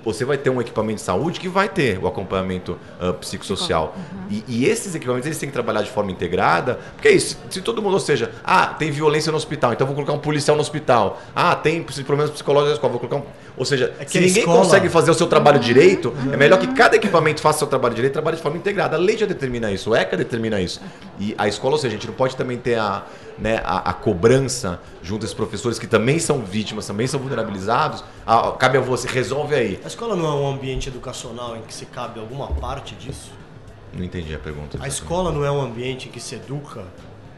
C: você vai ter um equipamento de saúde que vai ter o acompanhamento uh, psicossocial. Uhum. E, e, esses equipamentos eles têm que trabalhar de forma integrada, porque é isso, se todo mundo, ou seja, ah, tem violência no hospital, então vou colocar um policial no hospital. Ah, tem problemas psicológicos na escola, vou colocar um... Ou seja, é se ninguém escola... consegue fazer o seu trabalho uhum. direito, uhum. é melhor que cada equipamento faça o seu trabalho direito e trabalhe de forma integrada. A lei já determina isso, o ECA determina isso. E a escola, ou seja, a gente não pode também ter a né, a, a, cobrança junto aos professores que também são vítimas, também são vulnerabilizados, a, cabe a você, resolve aí.
A: A escola não é um ambiente educacional em que se cabe alguma parte disso?
C: Não entendi a pergunta.
A: A escola não é um ambiente em que se educa,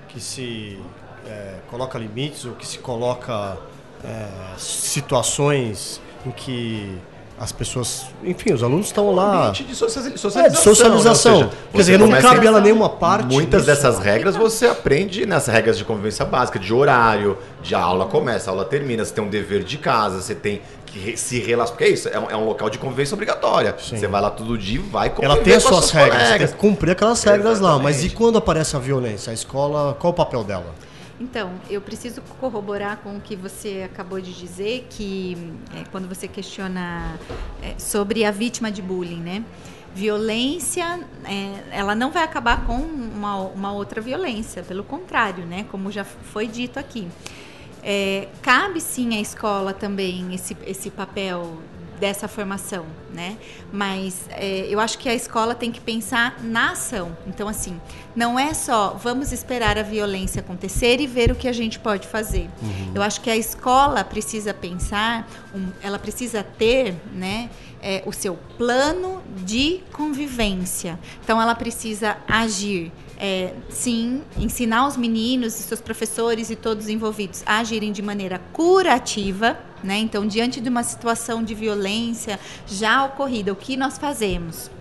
A: que se é, coloca limites ou que se coloca é, situações em que as pessoas, enfim, os alunos estão lá.
C: De socialização. É,
A: de socialização. Né? Seja, Quer dizer, não cabe ela nenhuma parte.
C: Muitas disso. dessas regras você aprende nessas regras de convivência básica, de horário, de a aula começa, a aula termina, você tem um dever de casa, você tem que se relacionar. Porque é isso, é um, é um local de convivência obrigatória. Sim. Você vai lá todo dia e vai
A: Ela tem as suas regras, regras, tem que cumprir aquelas regras Exatamente. lá. Mas e quando aparece a violência? A escola, qual o papel dela?
B: Então, eu preciso corroborar com o que você acabou de dizer, que é, quando você questiona é, sobre a vítima de bullying, né? Violência, é, ela não vai acabar com uma, uma outra violência, pelo contrário, né? Como já foi dito aqui. É, cabe sim à escola também esse, esse papel dessa formação, né? Mas é, eu acho que a escola tem que pensar na ação. Então, assim, não é só vamos esperar a violência acontecer e ver o que a gente pode fazer. Uhum. Eu acho que a escola precisa pensar, um, ela precisa ter, né? É, o seu plano de convivência. Então, ela precisa agir é, sim, ensinar os meninos e seus professores e todos os envolvidos a agirem de maneira curativa, né? Então, diante de uma situação de violência já ocorrida, o que nós fazemos?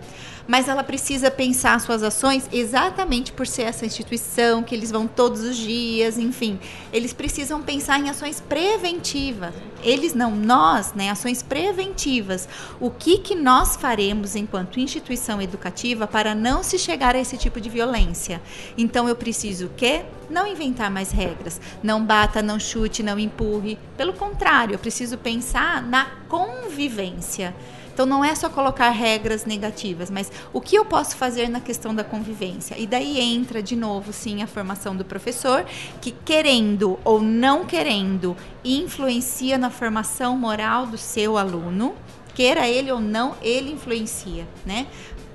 B: Mas ela precisa pensar suas ações exatamente por ser essa instituição que eles vão todos os dias, enfim, eles precisam pensar em ações preventivas. Eles não, nós, né, ações preventivas. O que que nós faremos enquanto instituição educativa para não se chegar a esse tipo de violência? Então eu preciso que não inventar mais regras, não bata, não chute, não empurre. Pelo contrário, eu preciso pensar na convivência. Então não é só colocar regras negativas, mas o que eu posso fazer na questão da convivência? E daí entra de novo, sim, a formação do professor, que querendo ou não querendo, influencia na formação moral do seu aluno queira ele ou não, ele influencia, né?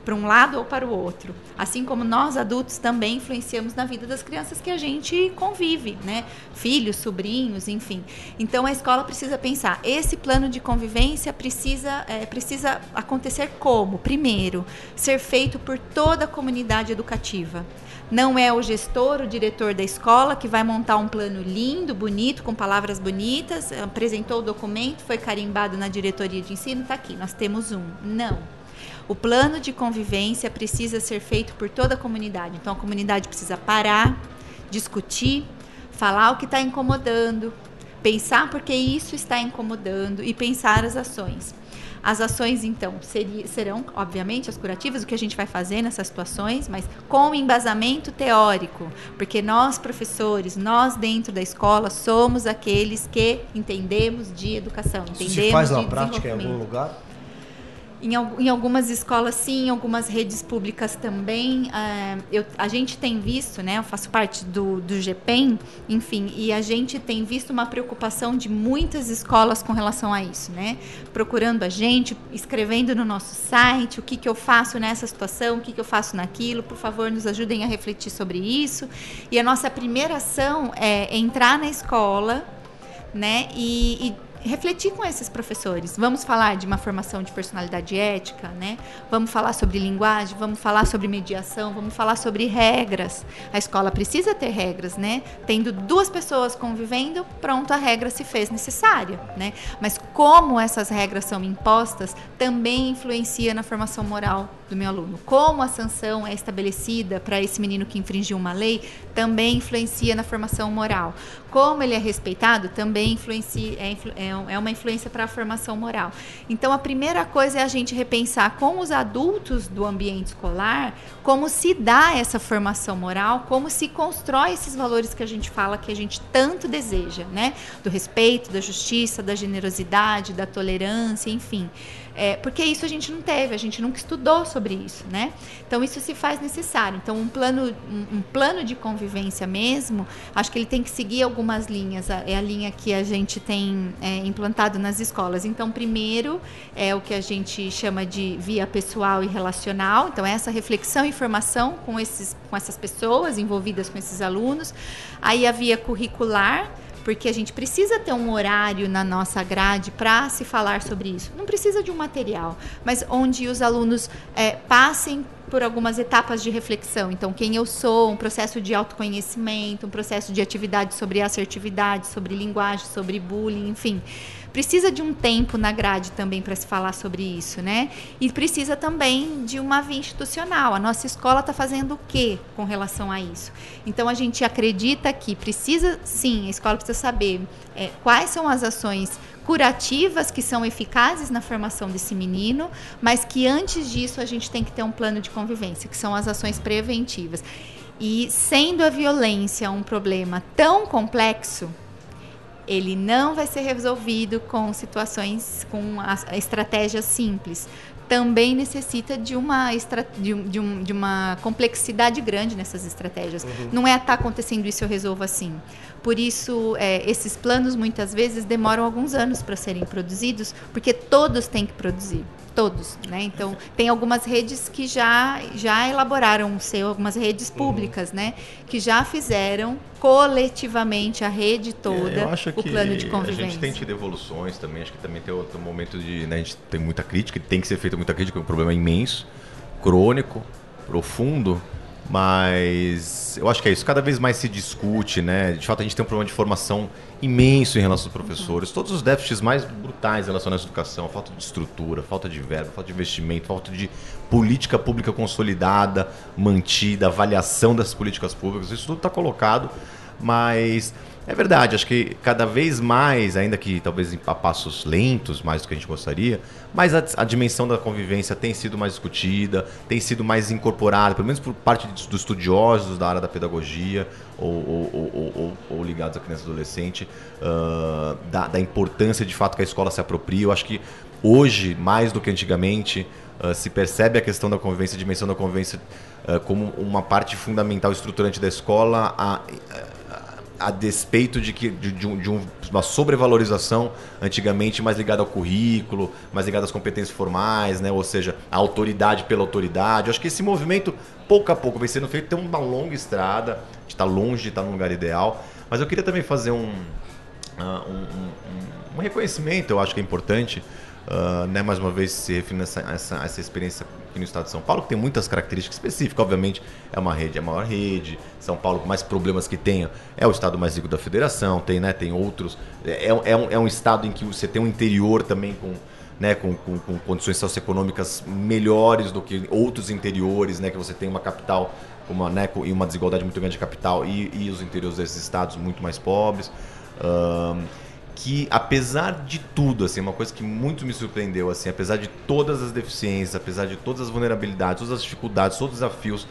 B: Para um lado ou para o outro. Assim como nós adultos também influenciamos na vida das crianças que a gente convive, né? Filhos, sobrinhos, enfim. Então a escola precisa pensar, esse plano de convivência precisa, é, precisa acontecer como? Primeiro, ser feito por toda a comunidade educativa. Não é o gestor, o diretor da escola que vai montar um plano lindo, bonito, com palavras bonitas, apresentou o documento, foi carimbado na diretoria de ensino, está aqui, nós temos um. Não o plano de convivência precisa ser feito por toda a comunidade. Então a comunidade precisa parar, discutir, falar o que está incomodando, pensar porque isso está incomodando e pensar as ações. As ações, então, seria, serão, obviamente, as curativas, o que a gente vai fazer nessas situações, mas com embasamento teórico, porque nós, professores, nós dentro da escola, somos aqueles que entendemos de educação. Entendemos
A: Isso se faz
B: na
A: prática em algum lugar?
B: Em, em, algumas escolas, sim, em algumas redes públicas também. Uh, eu, a gente tem visto, né? Eu faço parte do, do GPEM, enfim, e a gente tem visto uma preocupação de muitas escolas com relação a isso, né? Procurando a gente, escrevendo no nosso site o que, que eu faço nessa situação, o que, que eu faço naquilo. Por favor, nos ajudem a refletir sobre isso. E a nossa primeira ação é entrar na escola, né? e, e refletir com esses professores. Vamos falar de uma formação de personalidade ética, né? Vamos falar sobre linguagem, vamos falar sobre mediação, vamos falar sobre regras. A escola precisa ter regras, né? Tendo duas pessoas convivendo, pronto, a regra se fez necessária, né? Mas como essas regras são impostas, também influencia na formação moral do meu aluno. Como a sanção é estabelecida para esse menino que infringiu uma lei, também influencia na formação moral. Como ele é respeitado, também influencia, é, é, é uma influência para a formação moral. Então, a primeira coisa é a gente repensar com os adultos do ambiente escolar como se dá essa formação moral, como se constrói esses valores que a gente fala que a gente tanto deseja, né? Do respeito, da justiça, da generosidade, da tolerância, enfim. É, porque isso a gente não teve, a gente nunca estudou sobre isso, né? Então isso se faz necessário. Então um plano, um, um plano de convivência mesmo, acho que ele tem que seguir algumas linhas. É a linha que a gente tem é, implantado nas escolas. Então primeiro é o que a gente chama de via pessoal e relacional. Então essa reflexão e formação com esses, com essas pessoas envolvidas com esses alunos. Aí a via curricular porque a gente precisa ter um horário na nossa grade para se falar sobre isso. Não precisa de um material, mas onde os alunos é, passem por algumas etapas de reflexão. Então, quem eu sou, um processo de autoconhecimento, um processo de atividade sobre assertividade, sobre linguagem, sobre bullying, enfim precisa de um tempo na grade também para se falar sobre isso, né? E precisa também de uma via institucional. A nossa escola está fazendo o quê com relação a isso? Então a gente acredita que precisa, sim, a escola precisa saber é, quais são as ações curativas que são eficazes na formação desse menino, mas que antes disso a gente tem que ter um plano de convivência, que são as ações preventivas. E sendo a violência um problema tão complexo, ele não vai ser resolvido com situações, com estratégias simples. Também necessita de uma, de, um, de, um, de uma complexidade grande nessas estratégias. Uhum. Não é estar tá acontecendo isso eu resolvo assim. Por isso, é, esses planos muitas vezes demoram alguns anos para serem produzidos, porque todos têm que produzir todos, né? Então tem algumas redes que já já elaboraram o seu, algumas redes uhum. públicas, uhum. né? Que já fizeram coletivamente a rede é, toda
C: é,
B: o plano de convivência.
C: A gente tem tido evoluções também, acho que também tem outro momento de, né, a gente tem muita crítica, tem que ser feita muita crítica, é um problema imenso, crônico, profundo mas eu acho que é isso. Cada vez mais se discute, né? De fato, a gente tem um problema de formação imenso em relação aos professores. Todos os déficits mais brutais relacionados à educação, falta de estrutura, falta de verba, falta de investimento, falta de política pública consolidada, mantida, avaliação das políticas públicas. Isso tudo está colocado, mas é verdade, acho que cada vez mais, ainda que talvez a passos lentos, mais do que a gente gostaria, mas a, a dimensão da convivência tem sido mais discutida, tem sido mais incorporada, pelo menos por parte dos estudiosos da área da pedagogia ou, ou, ou, ou ligados à criança e adolescente, uh, da, da, importância de fato que a escola se aproprie. Eu acho que Hoje, mais do que antigamente, uh, se percebe a questão da convivência, a dimensão da convivência uh, como uma parte fundamental, estruturante da escola, a, a despeito de, que, de, de, um, de, uma sobrevalorização antigamente mais ligada ao currículo, mais ligada às competências formais, né? ou seja, a autoridade pela autoridade. Eu acho que esse movimento, pouco a pouco, vem sendo feito, tem uma longa estrada, a gente está longe de estar no lugar ideal, mas eu queria também fazer um, uh, um, um, um reconhecimento, eu acho que é importante, Uh, né, mais uma vez se referindo a essa, essa, essa, experiência aqui no estado de São Paulo, que tem muitas características específicas. Obviamente, é uma rede, é a maior rede. São Paulo, com mais problemas que tenha, é o estado mais rico da federação. Tem, né, tem outros. É, é, um, é um estado em que você tem um interior também com, né, com, com, com, condições socioeconômicas melhores do que outros interiores, né, que você tem uma capital uma, né, e uma desigualdade muito grande de capital e, e os interiores desses estados muito mais pobres. Uh, que apesar de tudo, assim, uma coisa que muito me surpreendeu, assim, apesar de todas as deficiências, apesar de todas as vulnerabilidades, todas as dificuldades, todos os desafios,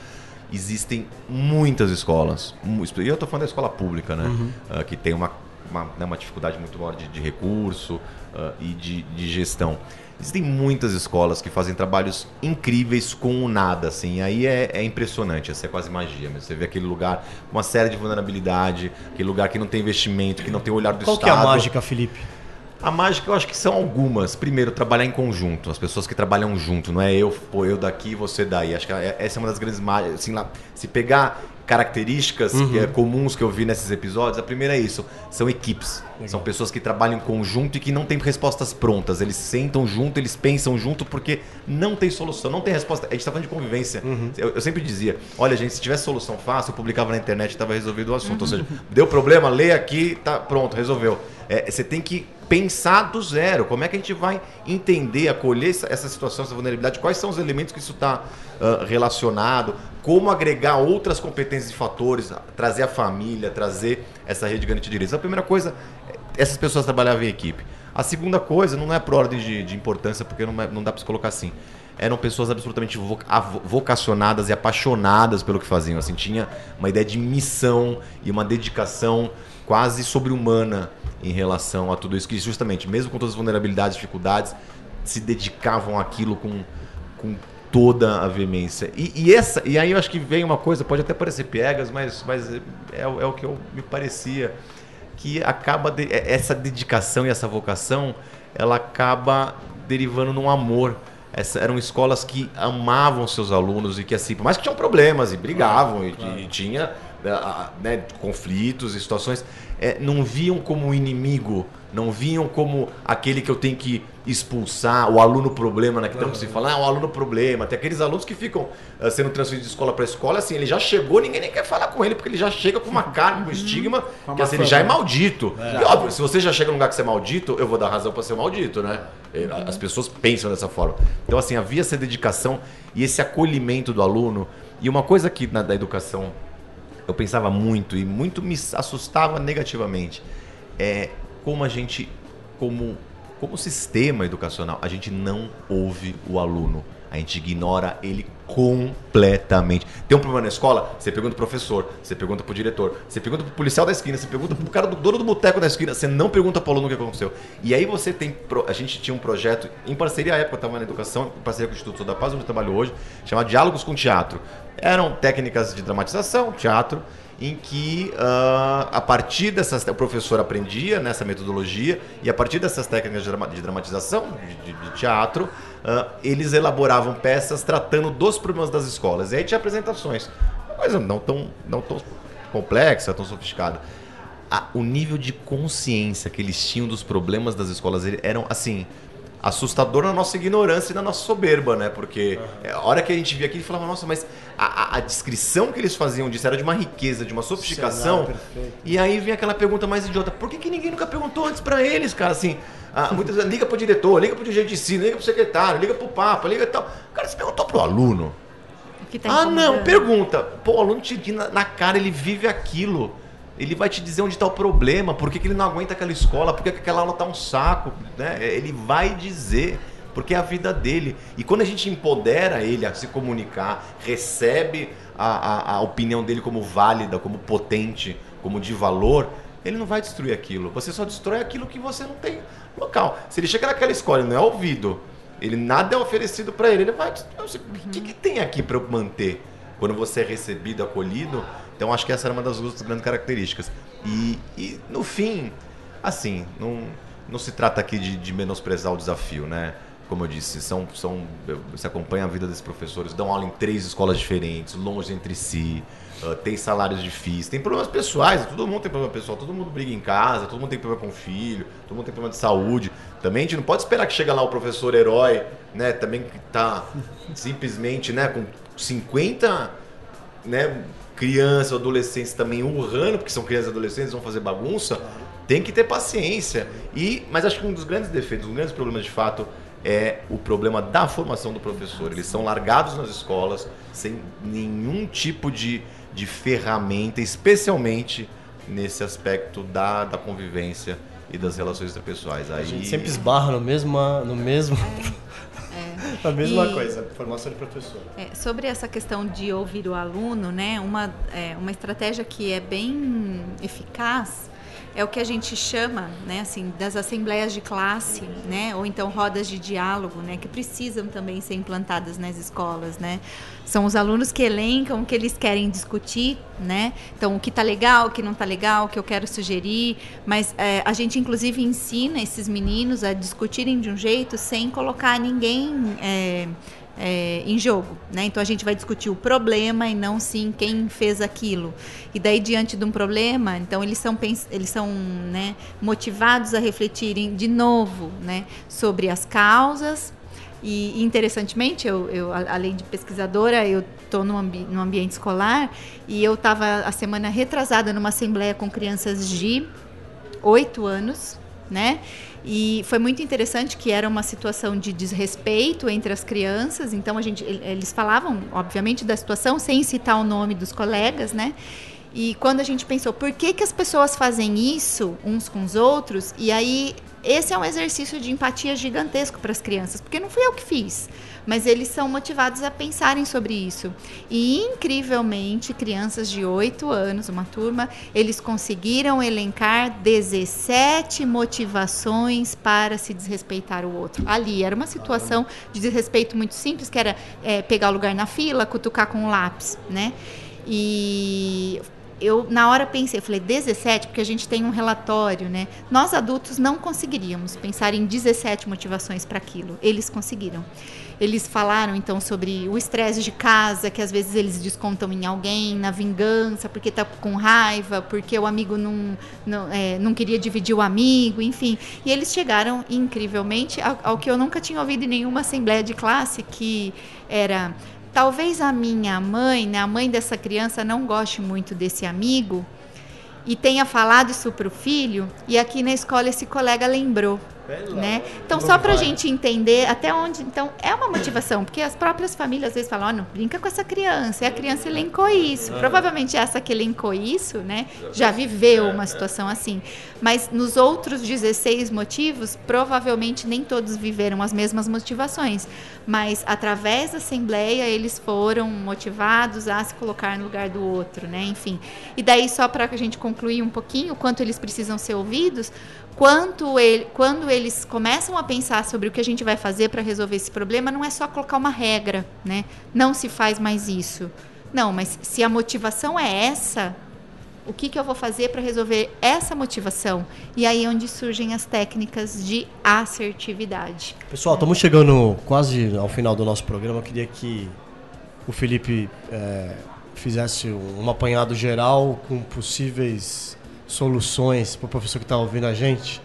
C: existem muitas escolas. E eu estou falando da escola pública, né? Uhum. Uh, que tem uma, uma, né, uma, dificuldade muito maior de, de recurso uh, e de, de gestão. Existem muitas escolas que fazem trabalhos incríveis com o nada, assim. Aí é, é impressionante, assim, é quase magia. Mesmo. Você vê aquele lugar com uma série de vulnerabilidade, aquele lugar que não tem investimento, que não tem olhar do
A: Qual
C: Estado.
A: Qual que é a mágica, Felipe?
C: A mágica eu acho que são algumas. Primeiro, trabalhar em conjunto. As pessoas que trabalham junto, não é eu, pô, eu daqui e você daí. Acho que é, essa é uma das grandes mágicas. Assim, lá, se pegar características uhum. que é, comuns que eu vi nesses episódios, a primeira é isso: são equipes. Legal. São pessoas que trabalham em conjunto e que não têm respostas prontas. Eles sentam junto, eles pensam junto porque não tem solução, não tem resposta. A gente está falando de convivência. Uhum. Eu, eu, sempre dizia: olha, gente, se tivesse solução fácil, eu publicava na internet e estava resolvido o assunto. Uhum. Ou seja, deu problema, lê aqui, tá pronto, resolveu. É, você tem que pensar do zero. Como é que a gente vai entender, acolher essa, essa situação, essa vulnerabilidade? Quais são os elementos que isso está uh, relacionado? Como agregar outras competências e fatores, trazer a família, trazer essa rede de garantia de direitos. A primeira coisa, essas pessoas trabalhavam em equipe. A segunda coisa, não é por ordem de, de importância, porque não, é, não dá para se colocar assim. Eram pessoas absolutamente vocacionadas e apaixonadas pelo que faziam. Assim, tinha uma ideia de missão e uma dedicação quase sobre-humana em relação a tudo isso, que justamente, mesmo com todas as vulnerabilidades, dificuldades, se dedicavam àquilo com, com toda a veemência. E, e, essa, e aí eu acho que vem uma coisa, pode até parecer piegas, mas, mas é, é o que eu, me parecia, que acaba de, é, essa dedicação e essa vocação, ela acaba derivando num amor. Essa, eram escolas que amavam seus alunos e que assim, por mais que tinham problemas e brigavam claro, e, claro. e tinha né, conflitos e situações, é, não viam como inimigo, não viam como aquele que eu tenho que expulsar, o aluno problema, né? Que tanto se fala, ah, o aluno problema. Tem aqueles alunos que ficam uh, sendo transferidos de escola para escola, assim, ele já chegou, ninguém nem quer falar com ele, porque ele já chega com uma carga, com um estigma, que assim, ele já é maldito. É. E óbvio, se você já chega num lugar que você é maldito, eu vou dar razão para ser maldito, né? As pessoas pensam dessa forma. Então, assim, havia essa dedicação e esse acolhimento do aluno. E uma coisa que na, da educação eu pensava muito e muito me assustava negativamente é como a gente, como, como sistema educacional, a gente não ouve o aluno. A gente ignora ele completamente. Tem um problema na escola? Você pergunta pro professor, você pergunta pro diretor, você pergunta pro policial da esquina, você pergunta pro cara do dono do boteco da esquina, você não pergunta pro aluno o que aconteceu. E aí você tem. A gente tinha um projeto, em parceria à época, estava na educação, em parceria com o Instituto da Paz, onde eu trabalho hoje, chamado Diálogos com Teatro. Eram técnicas de dramatização, teatro em que uh, a partir dessas o professor aprendia nessa metodologia e a partir dessas técnicas de dramatização de, de teatro uh, eles elaboravam peças tratando dos problemas das escolas. E aí tinha apresentações. Coisa não tão não tão complexa tão sofisticada. A, o nível de consciência que eles tinham dos problemas das escolas eram assim assustador na nossa ignorância e na nossa soberba, né? Porque uhum. a hora que a gente via aqui, ele falava, nossa, mas a, a, descrição que eles faziam disso era de uma riqueza, de uma sofisticação. e aí vem aquela pergunta mais idiota: por que, que ninguém nunca perguntou antes para eles, cara? Assim, ah, muitas vezes, liga pro diretor, liga pro dirigente de ensino, liga pro secretário, liga pro papa, liga tal. Cara, você perguntou pro aluno. Tá ah, não, pergunta. Pô, o aluno te na, na cara, ele vive aquilo. Ele vai te dizer onde está o problema, por que, ele não aguenta aquela escola, por que, que aquela aula está um saco. Né? Ele vai dizer, porque é a vida dele. E quando a gente empodera ele a se comunicar, recebe a, a, a opinião dele como válida, como potente, como de valor, ele não vai destruir aquilo. Você só destrói aquilo que você não tem local. Se ele chega naquela escola e não é ouvido, ele nada é oferecido para ele, ele vai. O que, que tem aqui para eu manter? Quando você é recebido, acolhido. Então acho que essa era uma das duas grandes características. E, e no fim, assim, não, não se trata aqui de, de menosprezar o desafio, né? como eu disse, são, são, você acompanha a vida desses professores, dão aula em três escolas diferentes, longe entre si, uh, tem salários difíceis, tem problemas pessoais, todo mundo tem problema pessoal, todo mundo briga em casa, todo mundo tem problema com o filho, todo mundo tem problema de saúde. Também a gente não pode esperar que chegue lá o professor herói, né, também que está simplesmente, né, com 50, né, crianças, adolescentes também urrando, porque são crianças e adolescentes, vão fazer bagunça. Tem que ter paciência. E, mas acho que um dos grandes defeitos, um dos grandes problemas de fato é o problema da formação do professor. Eles são largados nas escolas sem nenhum tipo de, de ferramenta, especialmente nesse aspecto da, da convivência e das relações interpessoais. Aí...
A: A gente sempre esbarra no mesmo. No mesmo... A mesma e, coisa, formação de professor.
B: É, sobre essa questão de ouvir o aluno, né, uma, é, uma estratégia que é bem eficaz é o que a gente chama, né, assim, das assembleias de classe, né, ou então rodas de diálogo, né, que precisam também ser implantadas nas escolas, né. São os alunos que elencam o que eles querem discutir, né. Então, o que está legal, o que não está legal, o que eu quero sugerir, mas é, a gente inclusive ensina esses meninos a discutirem de um jeito sem colocar ninguém é, é, em jogo. Né? Então a gente vai discutir o problema e não sim quem fez aquilo. E daí, diante de um problema, então eles são, eles são né, motivados a refletirem de novo né, sobre as causas. E interessantemente, eu, eu além de pesquisadora, eu estou no, ambi no ambiente escolar e eu estava a semana retrasada numa assembleia com crianças de oito anos, né? E foi muito interessante que era uma situação de desrespeito entre as crianças. Então a gente, eles falavam, obviamente, da situação sem citar o nome dos colegas, né? E quando a gente pensou, por que, que as pessoas fazem isso uns com os outros? E aí, esse é um exercício de empatia gigantesco para as crianças, porque não fui eu que fiz mas eles são motivados a pensarem sobre isso. E incrivelmente, crianças de 8 anos, uma turma, eles conseguiram elencar 17 motivações para se desrespeitar o outro. Ali era uma situação de desrespeito muito simples, que era é, pegar o lugar na fila, cutucar com um lápis, né? E eu na hora pensei, eu falei 17, porque a gente tem um relatório, né? Nós adultos não conseguiríamos pensar em 17 motivações para aquilo. Eles conseguiram. Eles falaram então sobre o estresse de casa, que às vezes eles descontam em alguém, na vingança, porque tá com raiva, porque o amigo não, não, é, não queria dividir o amigo, enfim. E eles chegaram incrivelmente ao, ao que eu nunca tinha ouvido em nenhuma assembleia de classe, que era talvez a minha mãe, né, a mãe dessa criança, não goste muito desse amigo e tenha falado isso para o filho, e aqui na escola esse colega lembrou né? Então, só para a gente entender até onde. Então, é uma motivação, porque as próprias famílias às vezes falam: oh, não brinca com essa criança, e a criança elencou isso. Provavelmente essa que elencou isso, né, já viveu uma situação assim. Mas nos outros 16 motivos, provavelmente nem todos viveram as mesmas motivações. Mas através da Assembleia, eles foram motivados a se colocar no lugar do outro, né? Enfim. E daí, só para a gente concluir um pouquinho, quanto eles precisam ser ouvidos quanto ele, quando eles começam a pensar sobre o que a gente vai fazer para resolver esse problema, não é só colocar uma regra, né? Não se faz mais isso. Não, mas se a motivação é essa, o que, que eu vou fazer para resolver essa motivação? E aí é onde surgem as técnicas de assertividade.
A: Pessoal, estamos chegando quase ao final do nosso programa. Eu queria que o Felipe é, fizesse um apanhado geral com possíveis soluções para o professor que está ouvindo a gente?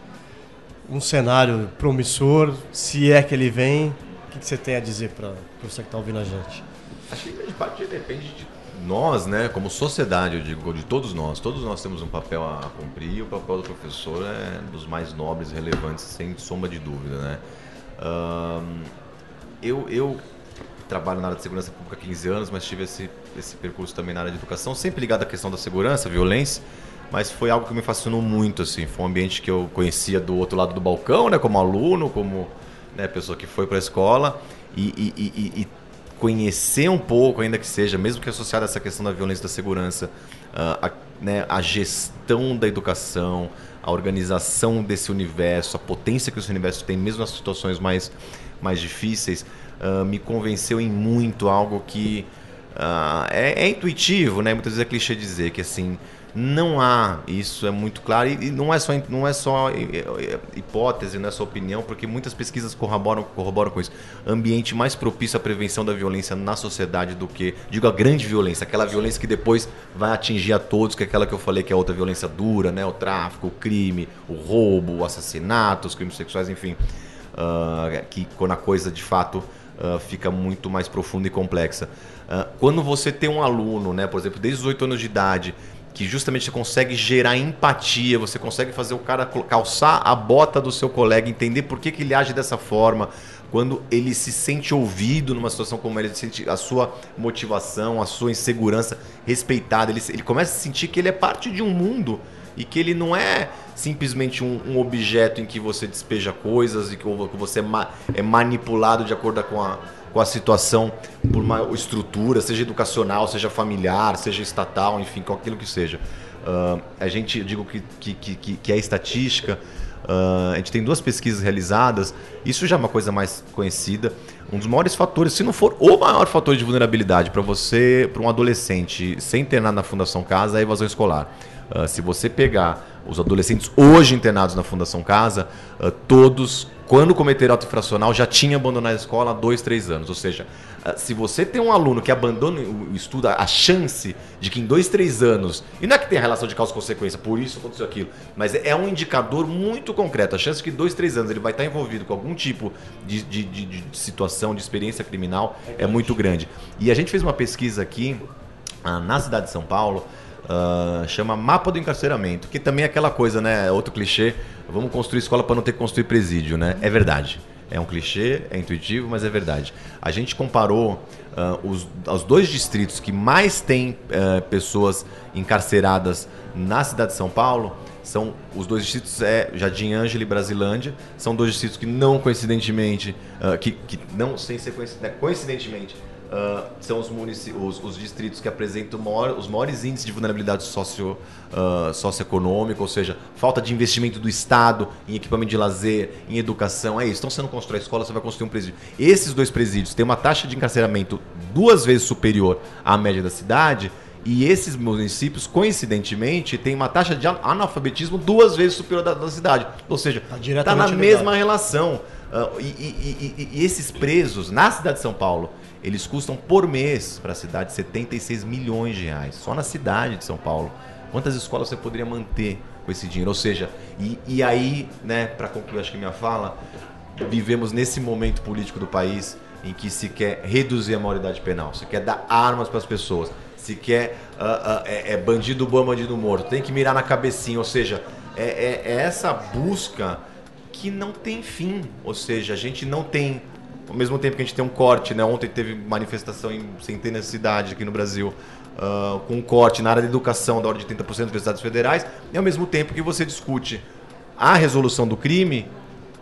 A: Um cenário promissor, se é que ele vem, o que, que você tem a dizer para o professor que está ouvindo a gente?
C: Acho que grande parte depende de nós, né, como sociedade, eu digo, de todos nós. Todos nós temos um papel a cumprir e o papel do professor é dos mais nobres relevantes, sem sombra de dúvida, né? Um, eu, eu trabalho na área de segurança pública há 15 anos, mas tive esse, esse percurso também na área de educação, sempre ligado à questão da segurança, violência mas foi algo que me fascinou muito, assim. Foi um ambiente que eu conhecia do outro lado do balcão, né? Como aluno, como né, pessoa que foi para a escola. E, e, e, e, conhecer um pouco, ainda que seja, mesmo que associado a essa questão da violência da segurança, a, né, a gestão da educação, a organização desse universo, a potência que esse universo tem, mesmo nas situações mais, mais difíceis, uh, me convenceu em muito algo que uh, é, é, intuitivo, né? Muitas vezes é clichê dizer que assim não há, isso é muito claro, e, não é só, não é só hipótese, não é só opinião, porque muitas pesquisas corroboram, corroboram com isso. Ambiente mais propício à prevenção da violência na sociedade do que, digo, a grande violência, aquela violência que depois vai atingir a todos, que é aquela que eu falei que é outra violência dura, né? O tráfico, o crime, o roubo, o assassinato, os crimes sexuais, enfim. Uh, que quando a coisa de fato uh, fica muito mais profunda e complexa. Uh, quando você tem um aluno, né, por exemplo, desde os 8 anos de idade, que justamente você consegue gerar empatia, você consegue fazer o cara calçar a bota do seu colega, entender por que, que ele age dessa forma, quando ele se sente ouvido numa situação como ele sente a sua motivação, a sua insegurança respeitada, ele, ele começa a sentir que ele é parte de um mundo e que ele não é simplesmente um, um objeto em que você despeja coisas e que, que você é, ma é manipulado de acordo com a, com a situação por uma estrutura, seja educacional, seja familiar, seja estatal, enfim, com aquilo que seja. Uh, a gente, digo que, que, que, que é estatística, uh, a gente tem duas pesquisas realizadas, isso já é uma coisa mais conhecida. Um dos maiores fatores, se não for o maior fator de vulnerabilidade para você, para um adolescente ser internado na Fundação Casa, é a evasão escolar. Uh, se você pegar os adolescentes hoje internados na Fundação Casa, todos quando cometer auto infracional, já tinha abandonado a escola há dois, três anos. Ou seja, ah, se você tem um aluno que abandona o estudo, a chance de que em dois, três anos, e não é que tem relação de causa e consequência, por isso aconteceu aquilo, mas é um indicador muito concreto. A chance de que dois, três anos ele vai estar envolvido com algum tipo de, de, de, de situação, de experiência criminal, é muito grande. E a gente fez uma pesquisa aqui ah, na cidade de São Paulo. Uh, chama Mapa do Encarceramento, que também é aquela coisa, né? Outro clichê. Vamos construir escola para não ter que construir presídio, né? É verdade. É um clichê, é intuitivo, mas é verdade. A gente comparou uh, os, os dois distritos que mais têm uh, pessoas encarceradas na cidade de São Paulo. São os dois distritos é Jardim Ângelo e Brasilândia. São dois distritos que não coincidentemente, uh, que, que não sem ser coincidente, coincidentemente Uh, são os, os, os, distritos que apresentam maior, os maiores índices de vulnerabilidade socio, uh, socioeconômica, ou seja, falta de investimento do Estado em equipamento de lazer, em educação. É isso. Então você não constrói escola, você vai construir um presídio. Esses dois presídios têm uma taxa de encarceramento duas vezes superior à média da cidade. E esses municípios, coincidentemente, têm uma taxa de analfabetismo duas vezes superior da, da cidade. Ou seja, está tá na mesma relação. Uh, e, e, e, e esses presos na cidade de São Paulo eles custam por mês para a cidade 76 milhões de reais, só na cidade de São Paulo. Quantas escolas você poderia manter com esse dinheiro? Ou seja, e, aí, né, para concluir acho que minha fala, vivemos nesse momento político do país em que se quer reduzir a maioridade penal, se quer dar armas para as pessoas, se quer uh, uh, é, é, bandido bom, bandido morto, tem que mirar na cabecinha, ou seja, é, é, é essa busca que não tem fim, ou seja, a gente não tem ao mesmo tempo que a gente tem um corte, né? Ontem teve manifestação em centenas de cidades aqui no Brasil, uh, com um corte na área da educação da ordem de 30% das universidades federais, e ao mesmo tempo que você discute a resolução do crime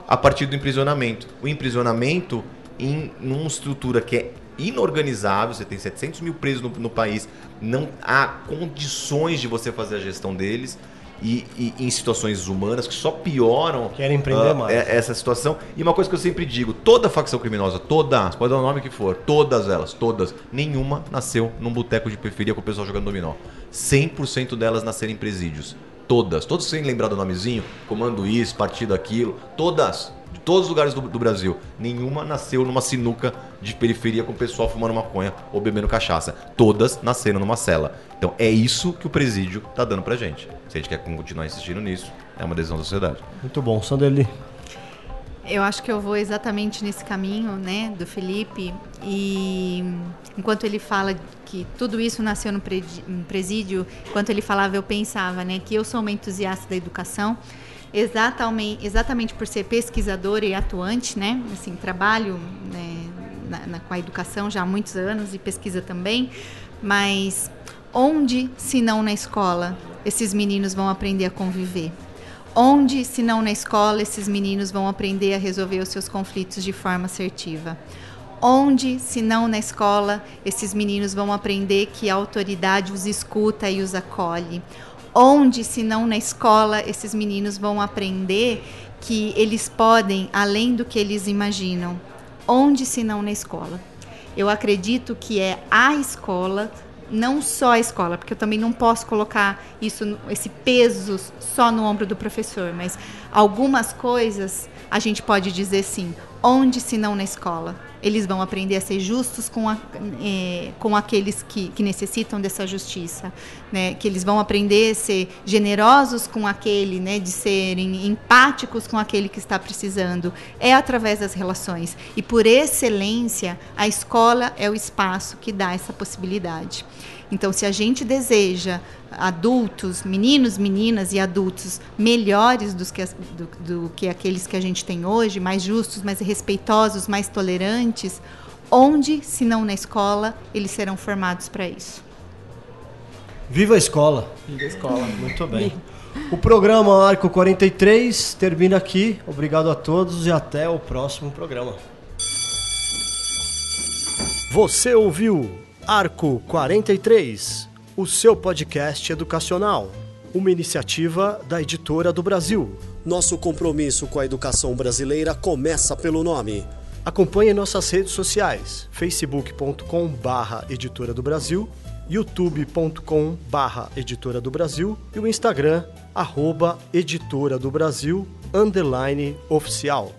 C: a partir do emprisionamento. O emprisionamento em uma estrutura que é inorganizável, você tem 700 mil presos no, no país, não há condições de você fazer a gestão deles e, e, em situações humanas que só pioram
A: Querem empreender uh, mais.
C: É, essa situação. E uma coisa que eu sempre digo: toda facção criminosa, toda, pode dar o nome que for, todas elas, todas, nenhuma nasceu num boteco de periferia com o pessoal jogando dominó. 100% delas nasceram em presídios. Todas. Todos sem lembrar do nomezinho, comando isso, partido aquilo, todas de todos os lugares do, do, Brasil. Nenhuma nasceu numa sinuca de periferia com o pessoal fumando maconha ou bebendo cachaça. Todas nasceram numa cela. Então é isso que o presídio está dando pra gente. Se a gente quer continuar insistindo nisso, é uma decisão da sociedade.
A: Muito bom, Sandeli.
B: Eu acho que eu vou exatamente nesse caminho, né, do Felipe. E enquanto ele fala que tudo isso nasceu no presídio, enquanto ele falava, eu pensava, né, que eu sou uma entusiasta da educação exatamente, exatamente por ser pesquisadora e atuante, né? Assim, trabalho né, na, na, com a educação já há muitos anos e pesquisa também, mas onde, se não na escola, esses meninos vão aprender a conviver? Onde, se não na escola, esses meninos vão aprender a resolver os seus conflitos de forma assertiva? Onde, se não na escola, esses meninos vão aprender que a autoridade os escuta e os acolhe? Onde, se não na escola, esses meninos vão aprender que eles podem além do que eles imaginam? Onde, se não na escola? Eu acredito que é a escola não só a escola, porque eu também não posso colocar isso, esse peso só no ombro do professor, mas algumas coisas a gente pode dizer sim. Onde se não na escola? Eles vão aprender a ser justos com, a, é, com aqueles que, que necessitam dessa justiça, né? Que eles vão aprender a ser generosos com aquele, né? De serem empáticos com aquele que está precisando. É através das relações. E por excelência, a escola é o espaço que dá essa possibilidade. Então, se a gente deseja adultos, meninos, meninas e adultos melhores do que, do, do que aqueles que a gente tem hoje, mais justos, mais respeitosos, mais tolerantes, onde, se não na escola, eles serão formados para isso?
A: Viva a escola!
D: Viva a escola!
A: Muito bem. O programa Arco 43 termina aqui. Obrigado a todos e até o próximo programa. Você ouviu Arco 43, o seu podcast educacional, uma iniciativa da Editora do Brasil.
E: Nosso compromisso com a educação brasileira começa pelo nome.
A: Acompanhe nossas redes sociais: facebook.com/barra Editora do Brasil, youtube.com/barra Editora do Brasil e o Instagram arroba Editora do Brasil underline oficial.